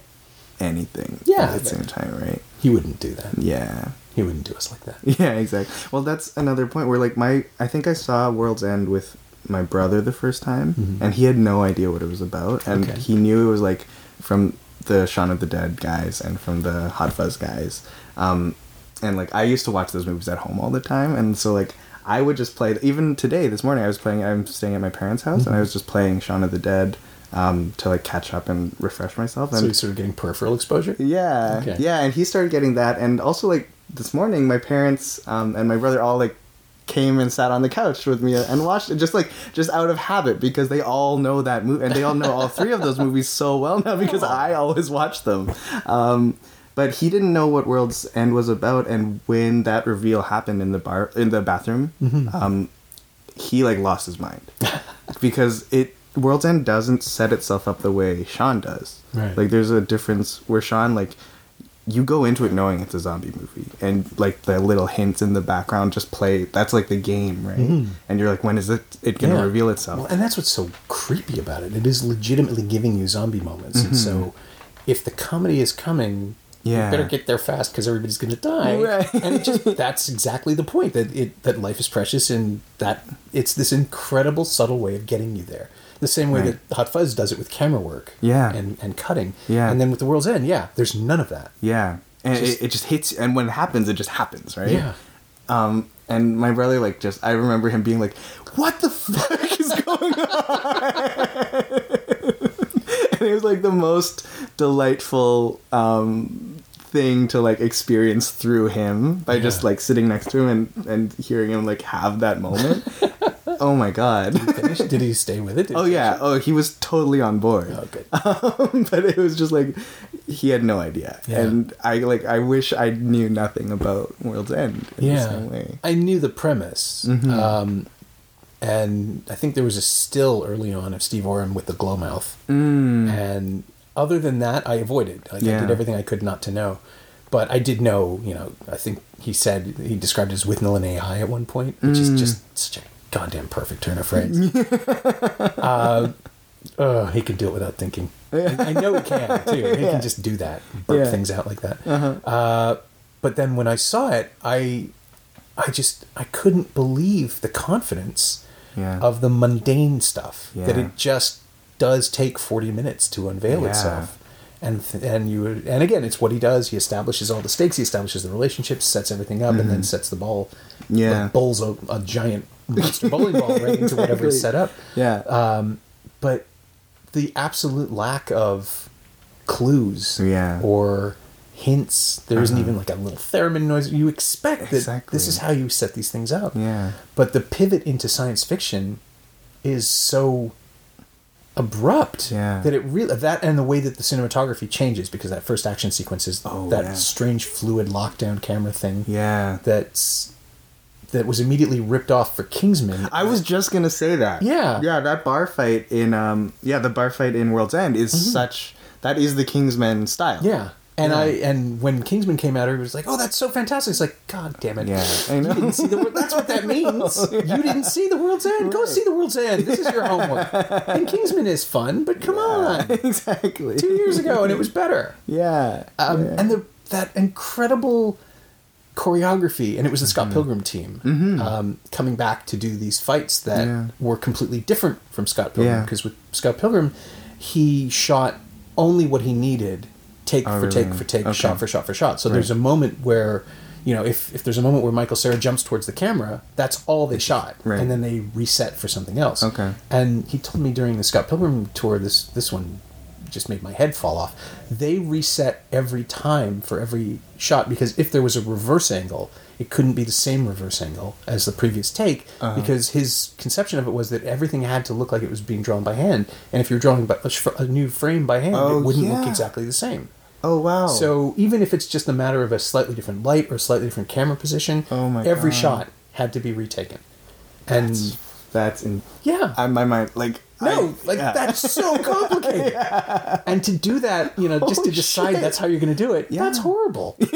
anything. Yeah, at the same time, right? He wouldn't do that. Yeah. He wouldn't do us like that. (laughs) Yeah, exactly. Well, that's another point where like my I think I saw World's End with my brother the first time, Mhm. and he had no idea what it was about, and Okay. he knew it was like from the Shaun of the Dead guys and from the Hot Fuzz guys, um, and like I used to watch those movies at home all the time, and so like I would just play. Even today, this morning, I was playing. I'm staying at my parents' house, and I was just playing Shaun of the Dead um, to like catch up and refresh myself. So And he's sort of getting peripheral exposure. yeah, Okay. yeah, and he started getting that, and also like this morning, my parents um, and my brother all like came and sat on the couch with me and watched it, just like just out of habit because they all know that movie, and they all know all three of those (laughs) movies so well now because I always watch them. Um, but he didn't know what World's End was about, and when that reveal happened in the bar in the bathroom, um, he like lost his mind (laughs) because it World's End doesn't set itself up the way Shaun does. Right. Like there's a difference where Shaun like you go into it knowing it's a zombie movie and like the little hints in the background just play that's like the game right Mm-hmm. and you're like when is it it gonna Yeah. reveal itself Well, and that's what's so creepy about it. It is legitimately giving you zombie moments. And so if the comedy is coming, Mm-hmm. Yeah. you better get there fast because everybody's going to die. Right. (laughs) and it just that's exactly the point that it that life is precious and that it's this incredible subtle way of getting you there. The same way Right. that Hot Fuzz does it with camera work, Yeah. and and cutting, Yeah. and then with The World's End, yeah, there's none of that. yeah and Just- it, it just hits and when it happens it just happens right Yeah. um and my brother like just i remember him being like what the fuck (laughs) is going on (laughs) and it was like the most delightful um thing to like experience through him by just like sitting next to him and and hearing him like have that moment (laughs) oh my god Finish? Did he stay with it? Did oh yeah finish oh he was totally on board? Oh, good. um, (laughs) but it was just like he had no idea Yeah. and i like i wish i knew nothing about world's end in the same way I knew the premise, Mm-hmm. um, and I think there was a still early on of Steve Oram with the glow mouth, Mm. and other than that, I avoided. Like I did everything I could not to know, but I did know. You know, I think he said he described it as with an AI at one point, which Mm. is just such a goddamn perfect turn of phrase. (laughs) uh, oh, he can do it without thinking. I know he can too. He Yeah. can just do that, burp Yeah. things out like that. Uh-huh. Uh, but then when I saw it, I, I just I couldn't believe the confidence Yeah. of the mundane stuff that it just does take forty minutes to unveil itself. And th- and you and again, it's what he does. He establishes all the stakes. He establishes the relationships, sets everything up, and then sets the ball. Mm-hmm. Yeah. like, bowls a, a giant monster bowling ball right into whatever he's set up yeah um, but the absolute lack of clues Yeah. or hints there not even like a little theremin noise you expect that Exactly. this is how you set these things up yeah but the pivot into science fiction is so abrupt Yeah. that it really that and the way that the cinematography changes because that first action sequence is Oh, that yeah. strange fluid lockdown camera thing yeah that's that was immediately ripped off for Kingsman I was just gonna say that. Yeah. yeah. That bar fight in um, yeah, the bar fight in World's End is such. That is the Kingsman style. Mm-hmm. Yeah. And Yeah. I and when Kingsman came out, everybody was like, "Oh, that's so fantastic!" It's like, God damn it! Yeah, I You didn't see the That's what that means. (laughs) You didn't see the World's End. Go see the World's End. This is your homework. And Kingsman is fun, but come on, (laughs) exactly. two years ago, and it was better. Yeah. Um, yeah. And the that incredible choreography, and it was the Scott Pilgrim team um, coming back to do these fights that Mm-hmm. Yeah. were completely different from Scott Pilgrim. Yeah. Because with Scott Pilgrim, he shot only what he needed, take Oh, for take for take, Okay. shot for shot for shot. So there's a moment where. You know, if, if there's a moment where Michael Cera jumps towards the camera, that's all they shot, Right. and then they reset for something else. Okay. And he told me during the Scott Pilgrim tour, this this one just made my head fall off. They reset every time for every shot because if there was a reverse angle, it couldn't be the same reverse angle as the previous take Uh-huh. because his conception of it was that everything had to look like it was being drawn by hand, and if you're drawing by, a, new frame by hand, Oh, it wouldn't look exactly the same. oh wow. So even if it's just a matter of a slightly different light or a slightly different camera position, Oh my every God. shot had to be retaken. And that's, that's in. yeah, On my mind, like no, I- like yeah. that's so (laughs) complicated. And to do that, you know, just to decide shit. that's how you're going to do it, Yeah. that's horrible. (laughs)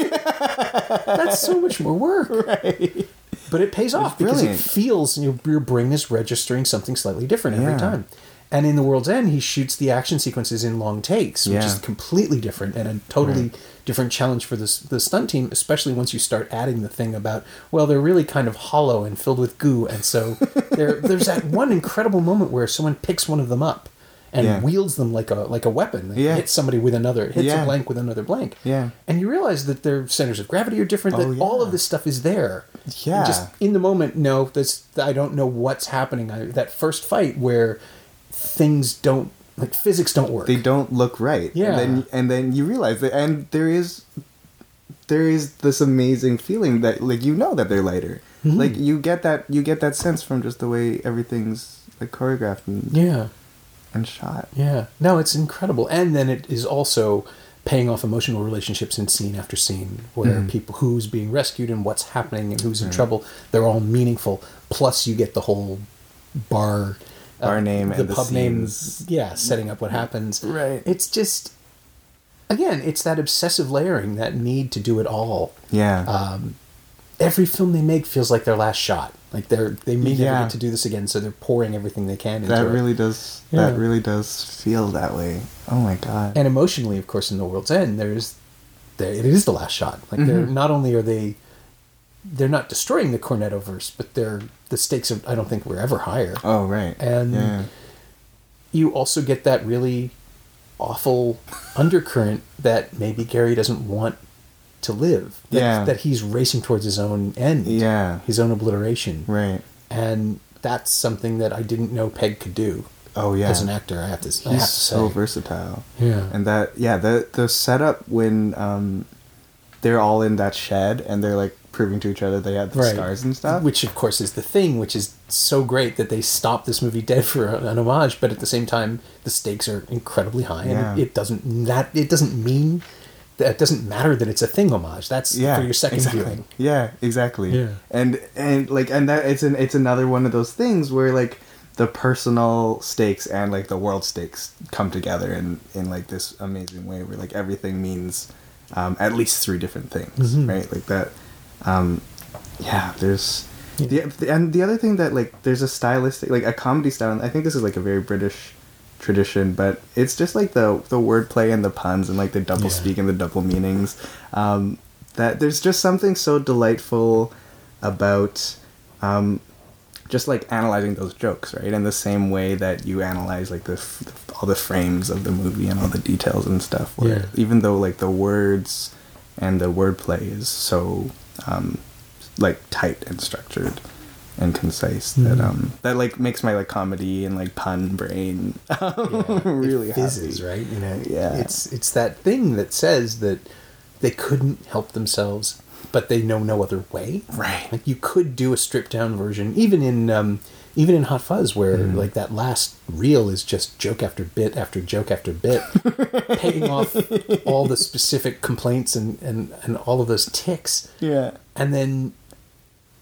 that's so much more work. Right. But it pays off because it feels your, your brain is registering something slightly different every time. And in The World's End, he shoots the action sequences in long takes, which Yeah. is completely different and a totally different challenge for the, the stunt team, especially once you start adding the thing about, well, they're really kind of hollow and filled with goo. And so (laughs) there, there's that one incredible moment where someone picks one of them up and Yeah. wields them like a like a weapon. It Yeah. hits somebody with another, hits Yeah. a blank with another blank. Yeah. And you realize that their centers of gravity are different, that Oh, all of this stuff is there. Yeah. And just in the moment, no, this I don't know what's happening. I, that first fight where things don't like physics don't work. they don't look right. Yeah. And then and then you realize that and there is there is this amazing feeling that like you know that they're lighter. Mm-hmm. Like you get that you get that sense from just the way everything's like choreographed and, yeah, and shot. yeah. No, it's incredible, and then it is also paying off emotional relationships in scene after scene, where Mm-hmm. people who's being rescued and what's happening and who's in trouble, they're all meaningful. Plus, you get the whole bar. Uh, Bar name and the pub name, scenes. yeah, setting up what happens. Right. It's just again, it's that obsessive layering, that need to do it all. Yeah. Um, every film they make feels like their last shot. Like they're they may never Yeah. get to do this again, so they're pouring everything they can into that it. really does. Yeah. That really does feel that way. Oh my god. and emotionally, of course, in the world's end, there's there it is the last shot. Like they're Mm-hmm. not only are they they're not destroying the Cornetto verse, but they're the stakes are I don't think were ever higher. oh right. And yeah. you also get that really awful undercurrent that maybe Gary doesn't want to live. That, Yeah. that he's racing towards his own end. Yeah. His own obliteration. Right. And that's something that I didn't know Pegg could do. Oh yeah. As an actor, I have to, I have He's to so versatile. Yeah. And that yeah, the the setup when um they're all in that shed and they're like proving to each other they had the Right. scars and stuff. Which, of course, is the thing, which is so great that they stopped this movie dead for an homage, but at the same time, the stakes are incredibly high, and it, it doesn't that it doesn't mean that it doesn't matter that it's a thing homage. That's yeah, for your second exactly. viewing. Yeah, exactly. Yeah. And and like and that it's an it's another one of those things where like the personal stakes and like the world stakes come together in in like this amazing way where like everything means um, at least three different things, Mhm. right? Like that. Um, yeah, there's. Yeah. The, and the other thing that like there's a stylistic like a comedy style i think this is like a very british tradition but it's just like the the wordplay and the puns and like the double Yeah. speak and the double meanings um, that there's just something so delightful about um, just like analyzing those jokes right in the same way that you analyze like the f- all the frames of the movie and all the details and stuff Yeah. even though like the words and the wordplay is so um, like tight and structured and concise that Mhm. um that like makes my like comedy and like pun brain (laughs) really it fizzes, happy. right? You know, Yeah. It's it's that thing that says that they couldn't help themselves, but they know no other way. Right. Like you could do a stripped down version, even in um, even in Hot Fuzz, where Mm-hmm. like that last reel is just joke after bit after joke after bit, (laughs) paying off all the specific complaints and, and, and all of those ticks. yeah And then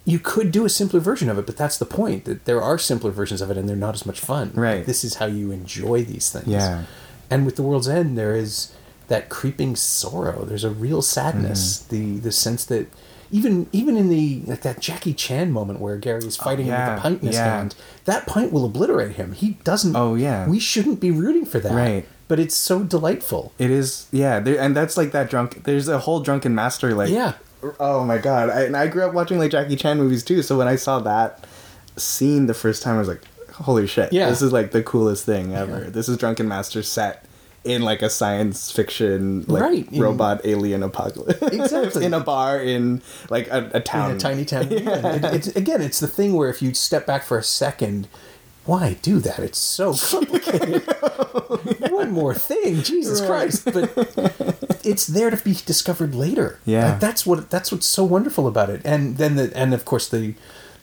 you could do a simpler version of it, but that's the point that there are simpler versions of it and they're not as much fun. Right. This is how you enjoy these things. Yeah. And with The World's End, there is that creeping sorrow. There's a real sadness. Mm-hmm. The the sense that even even in the like that Jackie Chan moment where Gary is oh, fighting him Oh, yeah, with a pint in his yeah. hand, that pint will obliterate him. He doesn't. Oh, yeah. We shouldn't be rooting for that. Right. But it's so delightful. It is, yeah, there, and that's like that drunk. There's a whole drunken master, like Yeah. Oh my god! I, and I grew up watching like Jackie Chan movies too. So when I saw that scene the first time, I was like, "Holy shit! Yeah. this is like the coolest thing ever." Yeah. This is Drunken Master set in like a science fiction like Right, in- robot alien apocalypse. (laughs) Exactly. in a bar in like a, a town, in a tiny town. (laughs) England. It- it's, again, it's the thing where if you step back for a second, why do that? It's so complicated. (laughs) One more thing, Jesus Right. Christ! But it's there to be discovered later. Yeah. Like, that's what that's what's so wonderful about it. And then the and of course the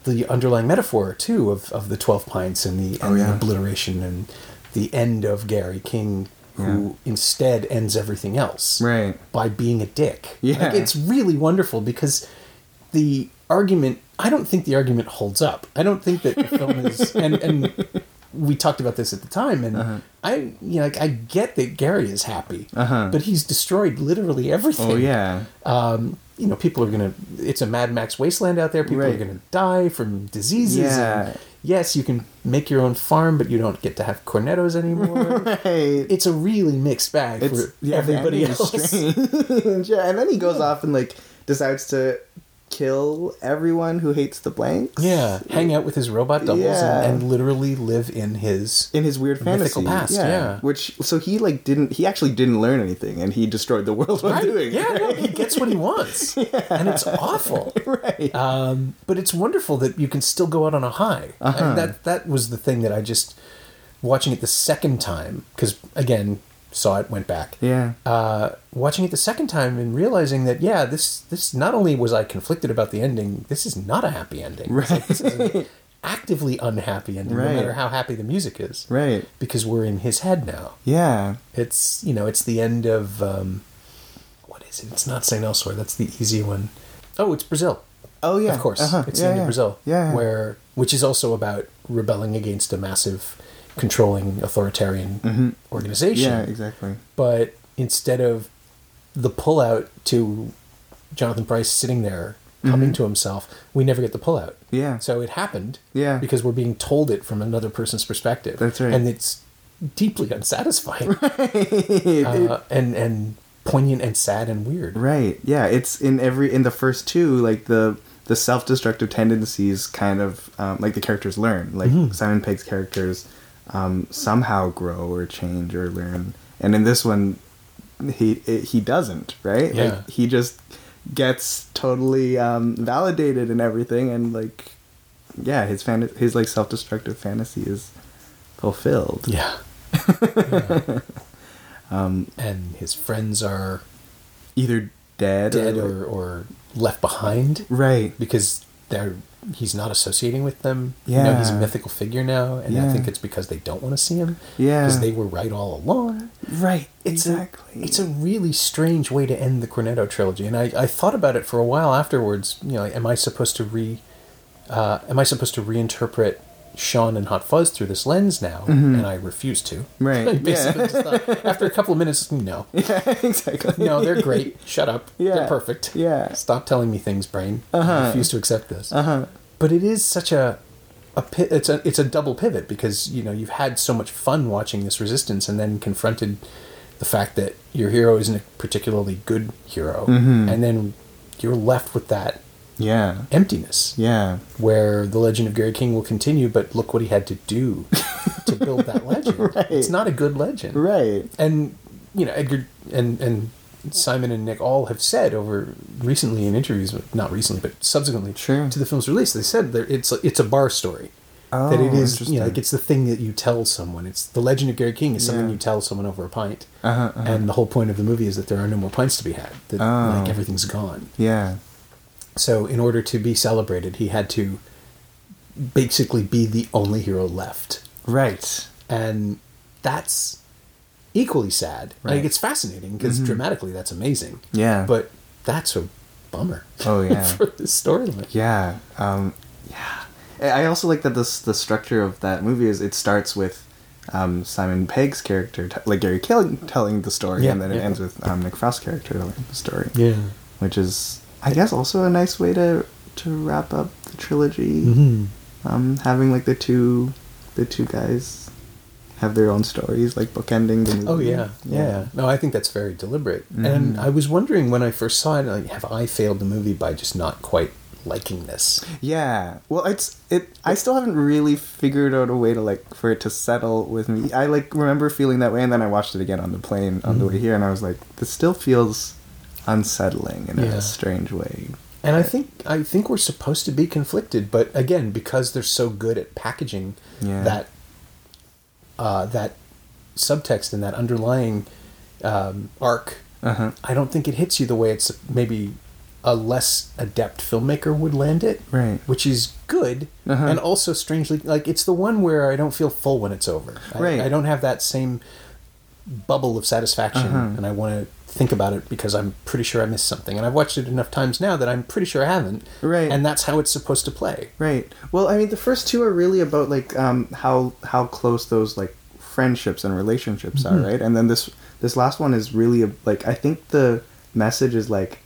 the underlying metaphor too of, of the twelve pints and the, oh, and Oh, yeah. the obliteration and the end of Gary King, who instead ends everything else Right. by being a dick. Yeah. Like, it's really wonderful because the argument I don't think the argument holds up. I don't think that the (laughs) film is and and we talked about this at the time and Uh-huh. I you know like I get that Gary is happy. Uh-huh. But he's destroyed literally everything. Oh yeah, Um you know, people are gonna. It's a Mad Max wasteland out there. People are gonna die from diseases. Yeah. Yes, you can make your own farm, but you don't get to have cornettos anymore. (laughs) right. it's a really mixed bag it's for yeah, everybody (laughs) else. (laughs) yeah, and then he goes off and like decides to kill everyone who hates the blanks. Yeah, hang out with his robot doubles Yeah. and, and literally live in his. in his weird fantasy Mythical past, yeah. Which so he like didn't he actually didn't learn anything and he destroyed the world while Right? doing yeah, it. no, he gets what he (laughs) wants, and it's awful. (laughs) right. Um, but it's wonderful that you can still go out on a high. Uh-huh. And that that was the thing that I just watching it the second time because again saw it went back. yeah. Uh, watching it the second time and realizing that yeah this this not only was I conflicted about the ending this is not a happy ending It's like, this is an (laughs) actively unhappy ending Right. no matter how happy the music is Right. because we're in his head now Yeah. it's you know it's the end of um, what is it it's not Saint Elsewhere that's the easy one. Oh, it's Brazil Oh yeah. of course Uh-huh. it's yeah, the end yeah. of Brazil Yeah. where which is also about rebelling against a massive controlling authoritarian organization Mm-hmm. yeah, exactly. but instead of the pullout to Jonathan Pryce sitting there coming to himself, we never get the pullout. Mm-hmm. Yeah. So it happened. Yeah. Because we're being told it from another person's perspective. That's right. And it's deeply unsatisfying. (laughs) uh, and and poignant and sad and weird. Right. Yeah. It's in every in the first two, like the the self destructive tendencies, kind of um, like the characters learn. Like Mm-hmm. Simon Pegg's characters um, somehow grow or change or learn, and in this one, he he doesn't. Right. Yeah. Like he just gets totally um, validated and everything, and like yeah, his fan his like self destructive fantasy is fulfilled. Yeah. Yeah. (laughs) and his friends are Either dead, dead or, or, or left behind right. because they're he's not associating with them. You know, he's a mythical figure now, and I think it's because they don't want to see him. Yeah. Because they were right all along. Right. It's exactly. A, it's a really strange way to end the Cornetto trilogy, and I, I thought about it for a while afterwards. You know, am I supposed to re, uh, am I supposed to reinterpret Shaun and Hot Fuzz through this lens now? And I refuse to. Mm-hmm. Right, I (laughs) basically thought- after a couple of minutes, no, (laughs) yeah, exactly. no, they're great. Shut up. (laughs) Yeah. They're perfect. Yeah. Stop telling me things, brain. I Uh-huh. refuse to accept this. Uh-huh. But it is such a a pi- it's a it's a double pivot because you know you've had so much fun watching this resistance and then confronted the fact that your hero isn't a particularly good hero Mm-hmm. and then you're left with that Yeah. emptiness Yeah. where the legend of Gary King will continue but look what he had to do to build that (laughs) legend Right. it's not a good legend Right. and you know Edgar and and Simon and Nick all have said over recently in interviews, not recently, but subsequently Sure. to the film's release, they said that it's a, it's a bar story. Oh, that it is, you know, like it's the thing that you tell someone. It's the Legend of Gary King is something Yeah. you tell someone over a pint, Uh-huh, uh-huh. and the whole point of the movie is that there are no more pints to be had. That Oh. like everything's gone. Yeah. So in order to be celebrated, he had to basically be the only hero left Right. and that's equally sad. Right. Like it's fascinating because dramatically that's amazing. Yeah. but that's a bummer. Oh, (laughs) yeah. for the storyline. Yeah. Um, yeah. I also like that this the structure of that movie is it starts with um, Simon Pegg's character, t- like Gary King, telling the story, Yeah, and then it yeah. ends with um, Nick Frost's character telling the story. Yeah. Which is, I guess, also a nice way to to wrap up the trilogy. Mm-hmm. Um, having like the two the two guys have their own stories, like bookending the movie. Oh yeah, yeah. No, I think that's very deliberate. And I was wondering when I first saw it, like, have I failed the movie by just not quite liking this? Yeah. Well, it's it. I still haven't really figured out a way to like for it to settle with me. I like remember feeling that way, and then I watched it again on the plane on the way here, and I was like, this still feels unsettling in Yeah. a strange way. And I think I think we're supposed to be conflicted, but again, because they're so good at packaging Yeah. that uh, that subtext and that underlying um, arc, Uh huh. I don't think it hits you the way it's maybe a less adept filmmaker would land it. Right. Which is good, Uh-huh. and also strangely like it's the one where I don't feel full when it's over. I, Right. I don't have that same bubble of satisfaction, Uh-huh. and I want to think about it because I'm pretty sure I missed something, and I've watched it enough times now that I'm pretty sure I haven't. Right. And that's how it's supposed to play. Right. Well, I mean, the first two are really about like um, how how close those like friendships and relationships Mm-hmm. are, right? And then this this last one is really a, like I think the message is like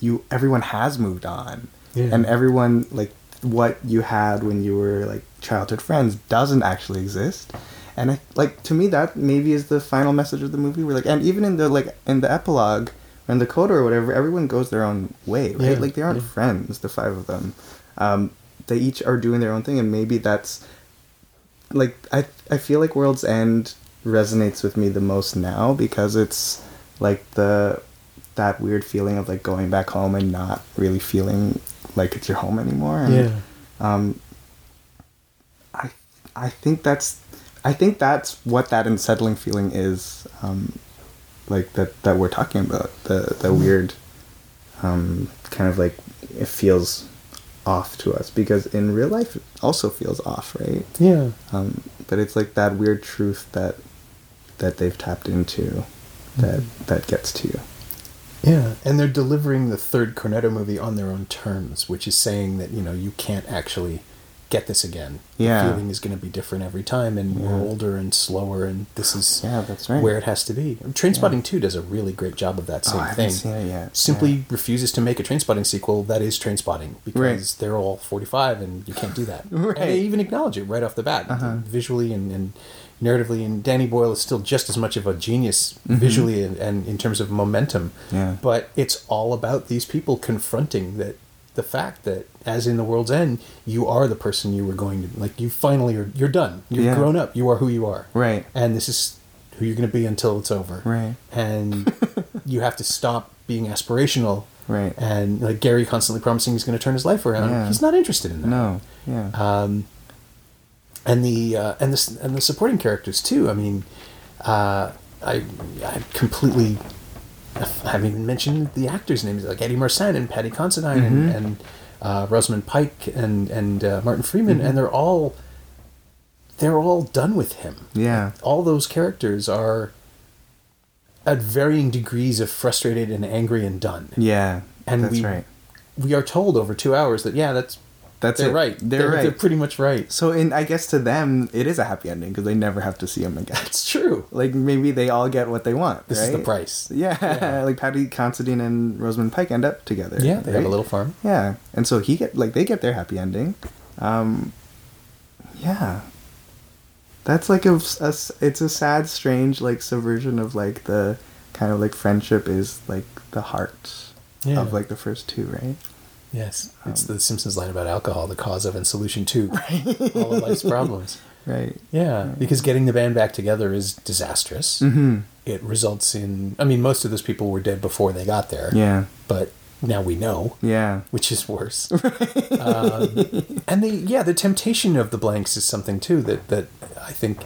you everyone has moved on, Yeah. and everyone like what you had when you were like childhood friends doesn't actually exist. And I, like to me that maybe is the final message of the movie. Where like and even in the like in the epilogue or in the coda or whatever, everyone goes their own way, right? Yeah, Like they aren't yeah. friends, the five of them. Um, they each are doing their own thing, and maybe that's like I I feel like World's End resonates with me the most now because it's like the that weird feeling of like going back home and not really feeling like it's your home anymore. And, um, I I think that's I think that's what that unsettling feeling is. Um, like that that we're talking about the the weird um, kind of like it feels off to us because in real life it also feels off, right? Yeah. Um, but it's like that weird truth that that they've tapped into that that gets to you. Yeah, and they're delivering the third Cornetto movie on their own terms, which is saying that you know you can't actually get this again. Yeah. The feeling is going to be different every time, and we're older and slower, and this is Yeah, that's right. where it has to be. Train Trainspotting 2 does a really great job of that Oh, same I thing. seen it yet. Simply refuses to make a Trainspotting sequel that is Trainspotting because Right. they're all 45 and you can't do that. (laughs) Right. And they even acknowledge it right off the bat, uh-huh. visually and, and narratively. And Danny Boyle is still just as much of a genius mm-hmm. visually and, and in terms of momentum. Yeah. But it's all about these people confronting that the fact that, as in the world's end, you are the person you were going to like. You finally are. You're done. You're Yeah. grown up. You are who you are. Right. And this is who you're going to be until it's over. Right. And (laughs) you have to stop being aspirational. Right. And like Gary constantly promising he's going to turn his life around. Yeah. He's not interested in that. No. Yeah. Um, and the uh, and the and the supporting characters too. I mean, uh, I I completely I haven't even mentioned the actors' names like Eddie Marsan and Paddy Considine Mm-hmm. and, and uh, Rosamund Pike and and uh, Martin Freeman, Mm-hmm. and they're all they're all done with him. yeah. All those characters are at varying degrees of frustrated and angry and done. Yeah. And that's we right. we are told over two hours that yeah, that's That's they're it. right. They're, right. They're pretty much right. so, in I guess to them, it is a happy ending because they never have to see him again. It's true. like maybe they all get what they want. This is the price. Yeah. Yeah. (laughs) like Paddy Considine and Rosamund Pike end up together. Yeah, they have a little farm. Yeah, and so he get like they get their happy ending. Um, yeah, that's like a, a it's a sad, strange like subversion of like the kind of like friendship is like the heart Yeah. of like the first two, right? Yes, it's Um, the Simpsons line about alcohol, the cause of and solution to (laughs) all of life's problems. Right. Yeah, because getting the band back together is disastrous. Mm-hmm. It results in, I mean, most of those people were dead before they got there. Yeah. but now we know, Yeah. which is worse. (laughs) um, and the yeah, the temptation of the blanks is something too that that I think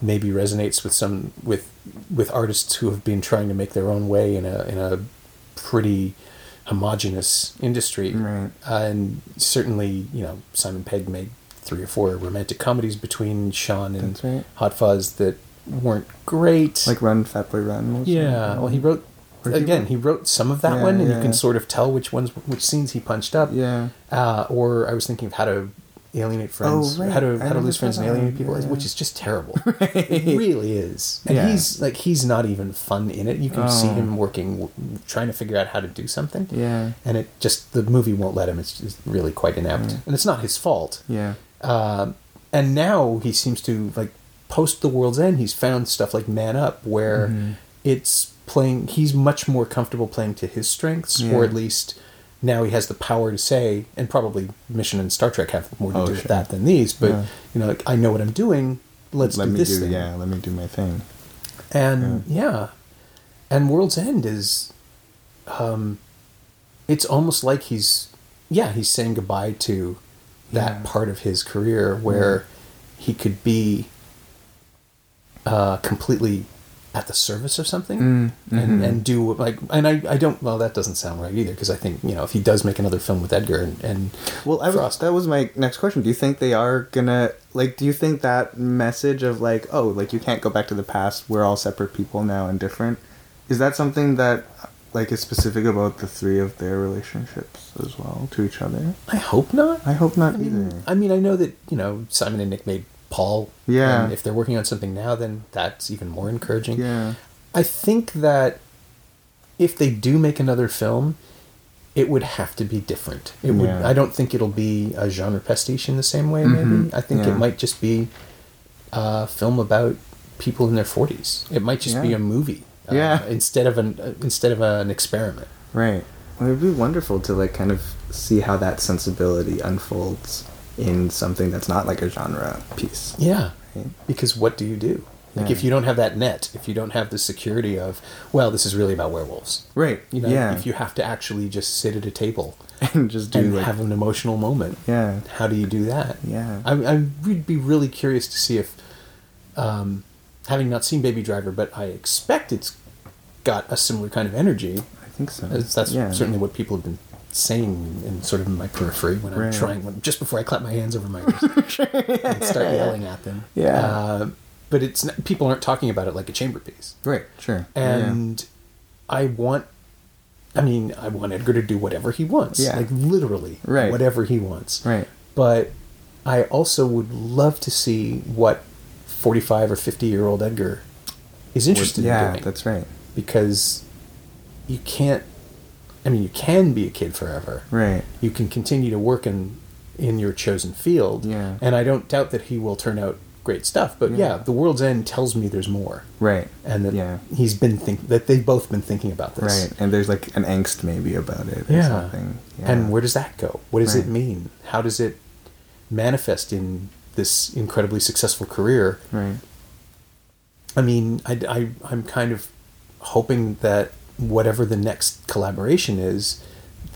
maybe resonates with some with with artists who have been trying to make their own way in a in a pretty homogenous industry. Right. Uh, and certainly, you know, Simon Pegg made three or four romantic comedies between Shaun and right. Hot Fuzz that weren't great. Like Run, Fat Boy Run. Yeah, well, he wrote again. He wrote some of that Yeah, one, and you can sort of tell which ones, which scenes he punched up. Yeah. Uh, or I was thinking of how to alienate friends, Oh, right. how to how to lose friends and alienate people, Yeah. which is just terrible. (laughs) It really is, and Yeah. he's like he's not even fun in it. You can see Oh. him working, trying to figure out how to do something. Yeah. and it just the movie won't let him. It's just really quite inept, and it's not his fault. Yeah. Um, and now he seems to like post the world's end. He's found stuff like Man Up, where Mhm. it's playing. He's much more comfortable playing to his strengths, or at least now he has the power to say. And probably Mission and Star Trek have more to Oh, do with that than these. But Yeah. you know, like, I know what I'm doing. Let's let do me this do. thing. Yeah. Let me do my thing. And yeah. And World's End is um it's almost like he's yeah, he's saying goodbye to that Yeah. part of his career where he could be uh completely at the service of something Mm, and, mhm. and do like and I, I don't well that doesn't sound right either because I think you know if he does make another film with Edgar and, and Well, I was, Frost that was my next question. Do you think they are gonna like? Do you think that message of like, oh, like you can't go back to the past. We're all separate people now and different. Is that something that like is specific about the three of their relationships as well to each other? I hope not I hope not I mean, either. I mean, I know that you know Simon and Nick made Paul. Yeah. And if they're working on something now, then that's even more encouraging. Yeah. I think that if they do make another film, it would have to be different. It would. Yeah. I don't think it'll be a genre pastiche in the same way. Maybe I think Yeah. it might just be a film about people in their forties. It might just be a movie. uh, Yeah. instead of an uh, instead of an experiment. Right. Well, it'd be wonderful to like kind of see how that sensibility unfolds in something that's not like a genre piece. Yeah. Right? Because what do you do? Like Yeah. if you don't have that net, if you don't have the security of, well, this is really about werewolves. Right. You know, yeah. if you have to actually just sit at a table (laughs) and just do and like have an emotional moment, yeah. how do you do that? Yeah. I, I would be really curious to see if, um, having not seen Baby Driver, but I expect it's got a similar kind of energy. I think so. That's, yeah. certainly what people have been saying in sort of in my periphery when I'm Right. trying, when, just before I clap my hands over my ears (laughs) and start yelling at them. Yeah. Uh, but it's not, people aren't talking about it like a chamber piece. Right. Sure. And I want, I mean, I want Edgar to do whatever he wants. Yeah. Like literally, Right. whatever he wants. right. But I also would love to see what 45 or 50 year old Edgar is interested yeah, in doing. Yeah, that's right. Because you can't, I mean, you can be a kid forever. Right. You can continue to work in, in your chosen field. Yeah. And I don't doubt that he will turn out great stuff. But yeah, Yeah. The World's End tells me there's more. Right. And that Yeah. he's been think that they've both been thinking about this. Right. And there's like an angst maybe about it or Yeah. something. Yeah. And where does that go? What does it mean? How does it manifest in this incredibly successful career? Right. I mean, I, I, I'm kind of hoping that whatever the next collaboration is,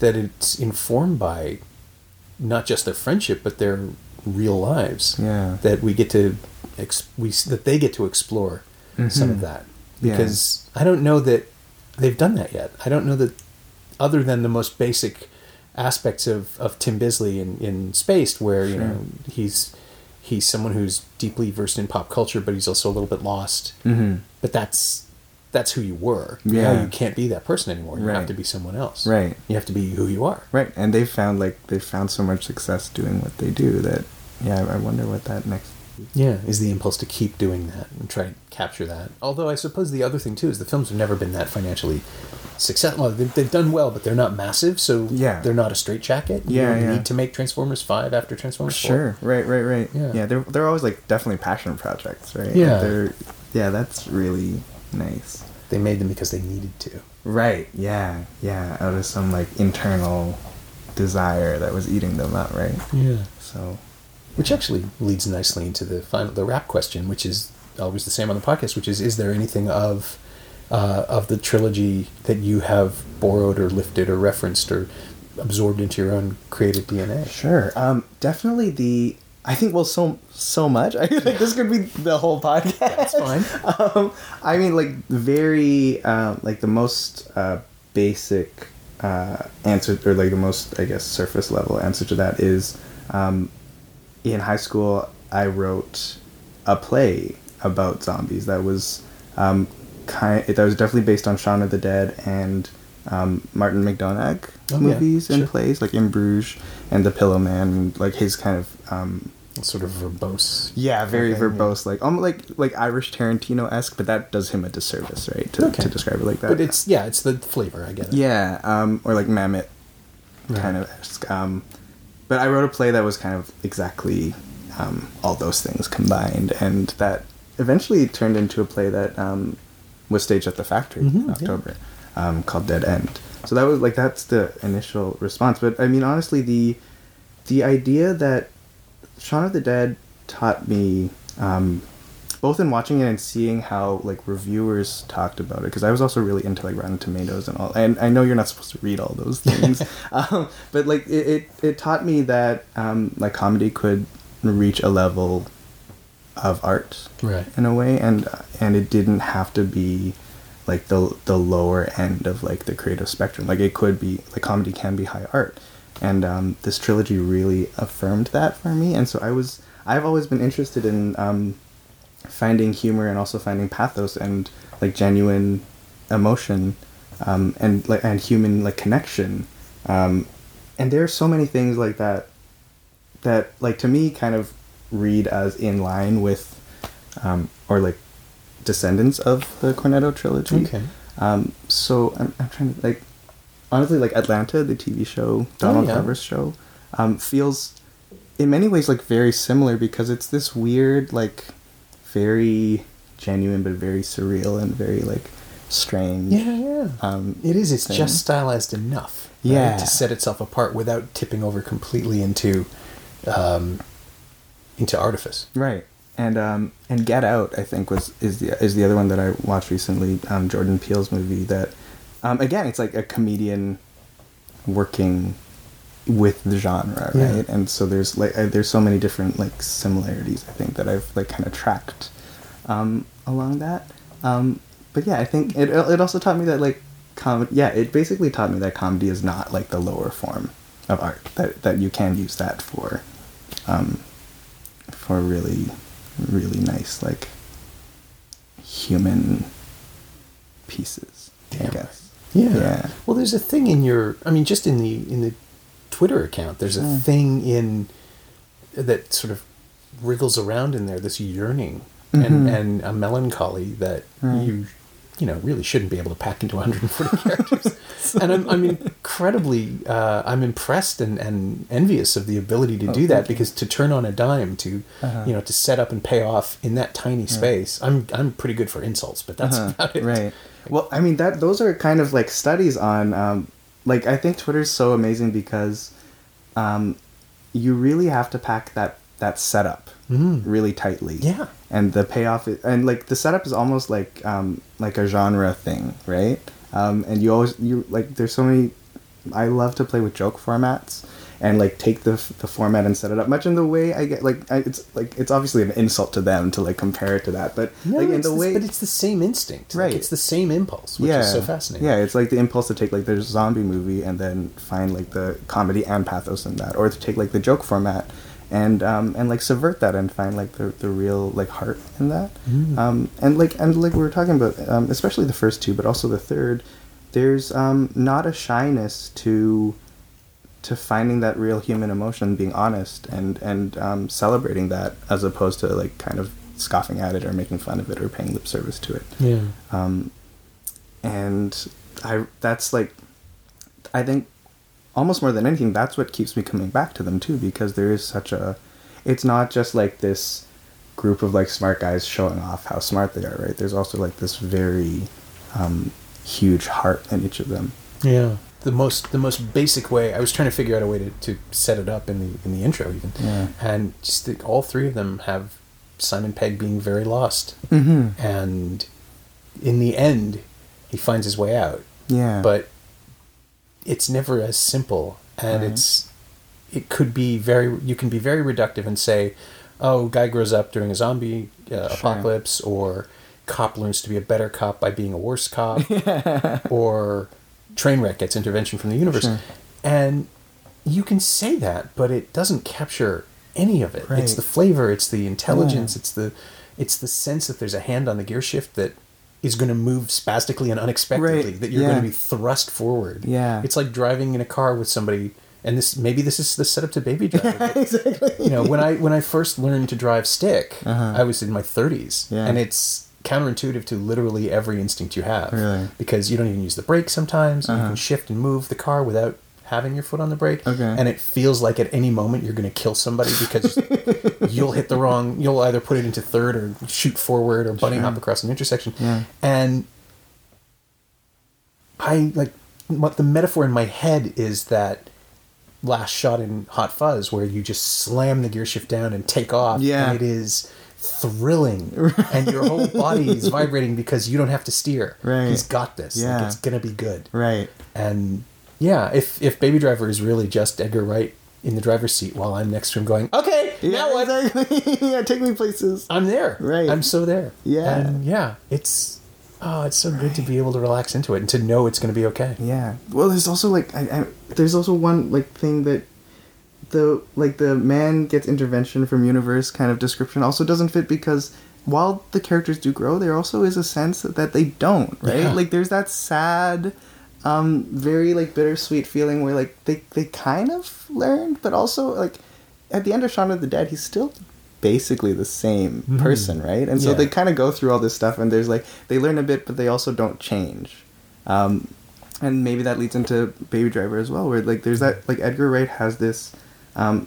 that it's informed by not just their friendship, but their real lives. Yeah. That we get to, ex- we that they get to explore some of Mhm. that. Yeah. Because I don't know that they've done that yet. I don't know that, other than the most basic aspects of, of Tim Bisley in, in Spaced, where you Sure. know he's he's someone who's deeply versed in pop culture, but he's also a little bit lost. Mm-hmm. But that's that's who you were. Yeah. Now you can't be that person anymore. You have to be someone else. Right. You have to be who you are. Right. And they've found like they've found so much success doing what they do that yeah, I wonder what that next Yeah, is the impulse to keep doing that and try to capture that. Although I suppose the other thing too is the films have never been that financially successful. Well, they've, they've done well, but they're not massive, so Yeah. they're not a straitjacket. You Yeah, don't yeah. need to make Transformers Five after Transformers. Sure. Right, right, right. Yeah. Yeah. they're they're always like definitely passion projects, right? Yeah. They're yeah, that's really nice. They made them because they needed to. Right. Yeah. Yeah. Out of some like internal desire that was eating them up. right? Yeah. So Which actually leads nicely into the final the wrap question, which is always the same on the podcast, which is is there anything of uh, of the trilogy that you have borrowed or lifted or referenced or absorbed into your own creative DNA? Sure. Um, definitely the. I think well, so so much. (laughs) I think this could be the whole podcast. That's fine. (laughs) Um, I mean, like very um, like the most uh, basic uh, answer, or like the most I guess surface level answer to that is, um, in high school I wrote a play about zombies that was um, kind that was definitely based on Shaun of the Dead and um, Martin McDonagh Oh, yeah, movies and sure. plays like In Bruges and The Pillowman, like his kind of um, Sort of verbose. yeah, very Okay, verbose, like um, like like Irish Tarantino esque, but that does him a disservice, right? To, Okay. to describe it like that. But it's yeah, it's the flavor. I get it. yeah, um, or like kind Right. of esque. Um, but I wrote a play that was kind of exactly um, all those things combined, and that eventually turned into a play that um, was staged at the factory Mhm, in yeah. October, um, called Dead End. So that was like that's the initial response. But I mean, honestly, the the idea that Shaun of the Dead taught me, um, both in watching it and seeing how like reviewers talked about it, because I was also really into like Rotten Tomatoes and all. And I know you're not supposed to read all those (laughs) things, um, but like it, it, it taught me that um, like comedy could reach a level of art Right. in a way, and and it didn't have to be like the the lower end of like the creative spectrum. Like it could be like comedy can be high art, and um, this trilogy really affirmed that for me. And so I was I've always been interested in um, finding humor and also finding pathos and like genuine emotion um, and like and human like connection. Um, and there are so many things like that that like to me kind of read as in line with um, or like descendants of the Cornetto trilogy. Okay. Um, so I'm, I'm trying to like honestly like Atlanta, the TV show, Donald yeah. Glover's show, um, feels in many ways like very similar because it's this weird like very genuine but very surreal and very like strange. Yeah, yeah. Um, It is. It's thing. just stylized enough. right, Yeah. To set itself apart without tipping over completely into, um, into artifice. Right. And um and Get Out I think was is the is the other one that I watched recently, um Jordan Peele's movie that um again it's like a comedian working with the genre, Yeah. right? And so there's like uh, there's so many different like similarities I think that I've like kind of tracked um along that. Um but yeah, I think it it also taught me that like comedy yeah, it basically taught me that comedy is not like the lower form of art that that you can use that for um for really really nice like human pieces i guess Yeah. Yeah. Well, there's a thing in your. I mean, just in the in the Twitter account, there's a Mm. thing in that sort of wriggles around in there. This yearning and Mm-hmm. and a melancholy that you you know really shouldn't be able to pack into 140 (laughs) characters. and I'm, I'm incredibly uh, I'm impressed and, and envious of the ability Oh, to do that because to turn on a dime to Uh-huh. you know to set up and pay off in that tiny space. I'm I'm pretty good for insults, but that's about it. Uh-huh. Right. Well, I mean that those are kind of like studies on um, like I think Twitter's so amazing because um, you really have to pack that that setup really tightly. Yeah. And the payoff is, and like the setup is almost like um, like a genre thing, right? Um, and you always you like there's so many. I love to play with joke formats and like take the the format and set it up much in the way I get like I, it's like it's obviously an insult to them to like compare it to that, but No, like in it's the the- way but it's the same instinct. Like, Right. it's the same impulse, which yeah, is so fascinating. Yeah, it's like the impulse to take like the zombie movie and then find like the comedy and pathos in that, or to take like the joke format and um, and like subvert that and find like the, the real like heart in that. Mm. Um, and like and like we were talking about, um, especially the first two, but also the third. There's um, not a shyness to to finding that real human emotion, being honest and and um, celebrating that, as opposed to like kind of scoffing at it or making fun of it or paying lip service to it Yeah. um, and I that's like I think almost more than anything that's what keeps me coming back to them too because there is such a it's not just like this group of like smart guys showing off how smart they are right there's also like this very um, huge heart in each of them Yeah. The most the most basic way I was trying to figure out a way to, to set it up in the in the intro even. Yeah. And just that all three of them have Simon Pegg being very lost. mm-hmm. And in the end he finds his way out. yeah But it's never as simple and Right. it's it could be very you can be very reductive and say, "Oh, guy grows up during a zombie uh, apocalypse or cop learns to be a better cop by being a worse cop (laughs) or train wreck gets intervention from the universe. Sure. And you can say that, but it doesn't capture any of it. It's the flavor, it's the intelligence, Yeah. it's the it's the sense that there's a hand on the gear shift that is going to move spastically and unexpectedly Right, that you're yeah. going to be thrust forward. Yeah. It's like driving in a car with somebody and this maybe this is the setup to baby driver. but, (laughs) exactly you know, when I when I first learned to drive stick, Uh-huh. I was in my 30s, Yeah. and it's counterintuitive to literally every instinct you have. Really? Because you don't even use the brake sometimes. You Uh-huh. can shift and move the car without having your foot on the brake. Okay. And it feels like at any moment you're going to kill somebody because (laughs) you'll hit the wrong. You'll either put it into third or shoot forward or bunny Sure. hop across an intersection. Yeah. And I like what the metaphor in my head is that last shot in Hot Fuzz where you just slam the gear shift down and take off. Yeah. And it is thrilling. (laughs) And your whole body is vibrating because you don't have to steer. Right. He's got this. Yeah. Like it's gonna be good. right And yeah, if if Baby Driver is really just Edgar Wright in the driver's seat while I'm next to him going, Okay, now what? exactly (laughs) yeah take me places I'm there. Right. I'm so there. Yeah. And yeah, it's oh, it's so good to be able to relax into it and to know it's gonna be okay. Yeah. Well, there's also like I, I, there's also one like thing that the like the man gets intervention from universe kind of description also doesn't fit because while the characters do grow, there also is a sense that they don't, right? Yeah. Like there's that sad um very like bittersweet feeling where like they they kind of learned but also like at the end of Shaun of the Dead he's still basically the same person right and so Yeah. they kind of go through all this stuff and there's like they learn a bit but they also don't change um and maybe that leads into Baby Driver as well, where like there's that like Edgar Wright has this, um,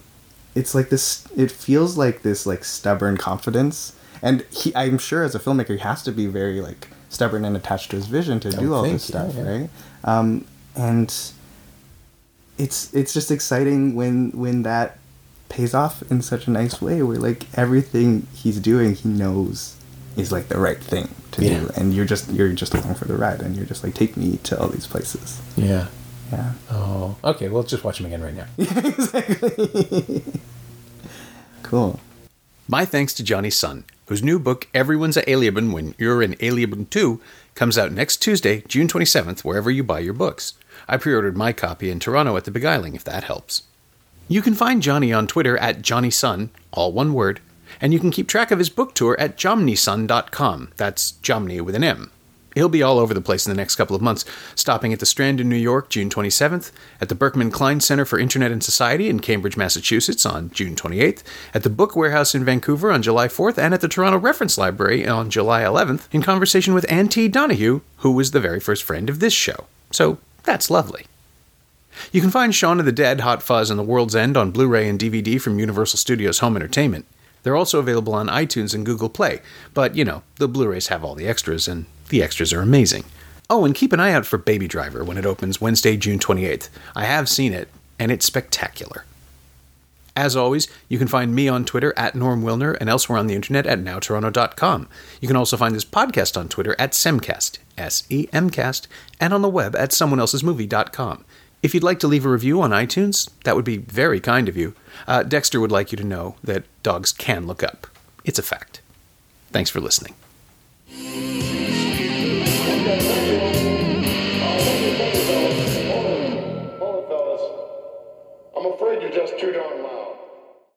it's like this. It feels like this like stubborn confidence, and he I'm sure as a filmmaker he has to be very like stubborn and attached to his vision to do all this stuff, yeah, yeah. right? Um, and it's it's just exciting when when that pays off in such a nice way, where like everything he's doing he knows is like the right thing to Yeah. do, and you're just you're just along for the ride, and you're just like take me to all these places. Yeah. Yeah. Oh. Okay, well just watch him again right now. yeah (laughs) Exactly. (laughs) Cool. My thanks to Jonny Sun, whose new book, Everyone's a Alien When You're an Alien Too, comes out next Tuesday, June 27th, wherever you buy your books. I pre ordered my copy in Toronto at the Beguiling, if that helps. You can find Jonny on Twitter at Jonny Sun, all one word, and you can keep track of his book tour at jomnysun.com. That's Jomny with an M. He'll be all over the place in the next couple of months, stopping at the Strand in New York June 27th, at the Berkman Klein Center for Internet and Society in Cambridge, Massachusetts on June 28th, at the Book Warehouse in Vancouver on July 4th, and at the Toronto Reference Library on July 11th in conversation with Ann T. Donahue, who was the very first friend of this show. So that's lovely. You can find Shaun of the Dead, Hot Fuzz, and The World's End on Blu ray and DVD from Universal Studios Home Entertainment. They're also available on iTunes and Google Play, but you know, the Blu rays have all the extras, and the extras are amazing. Oh, and keep an eye out for Baby Driver when it opens Wednesday, June 28th. I have seen it, and it's spectacular. As always, you can find me on Twitter at Norm Wilner and elsewhere on the internet at nowtoronto.com. You can also find this podcast on Twitter at Semcast, S E M Cast, and on the web at someoneelsesmovie.com. If you'd like to leave a review on iTunes, that would be very kind of you. Uh, Dexter would like you to know that dogs can look up. It's a fact. Thanks for listening.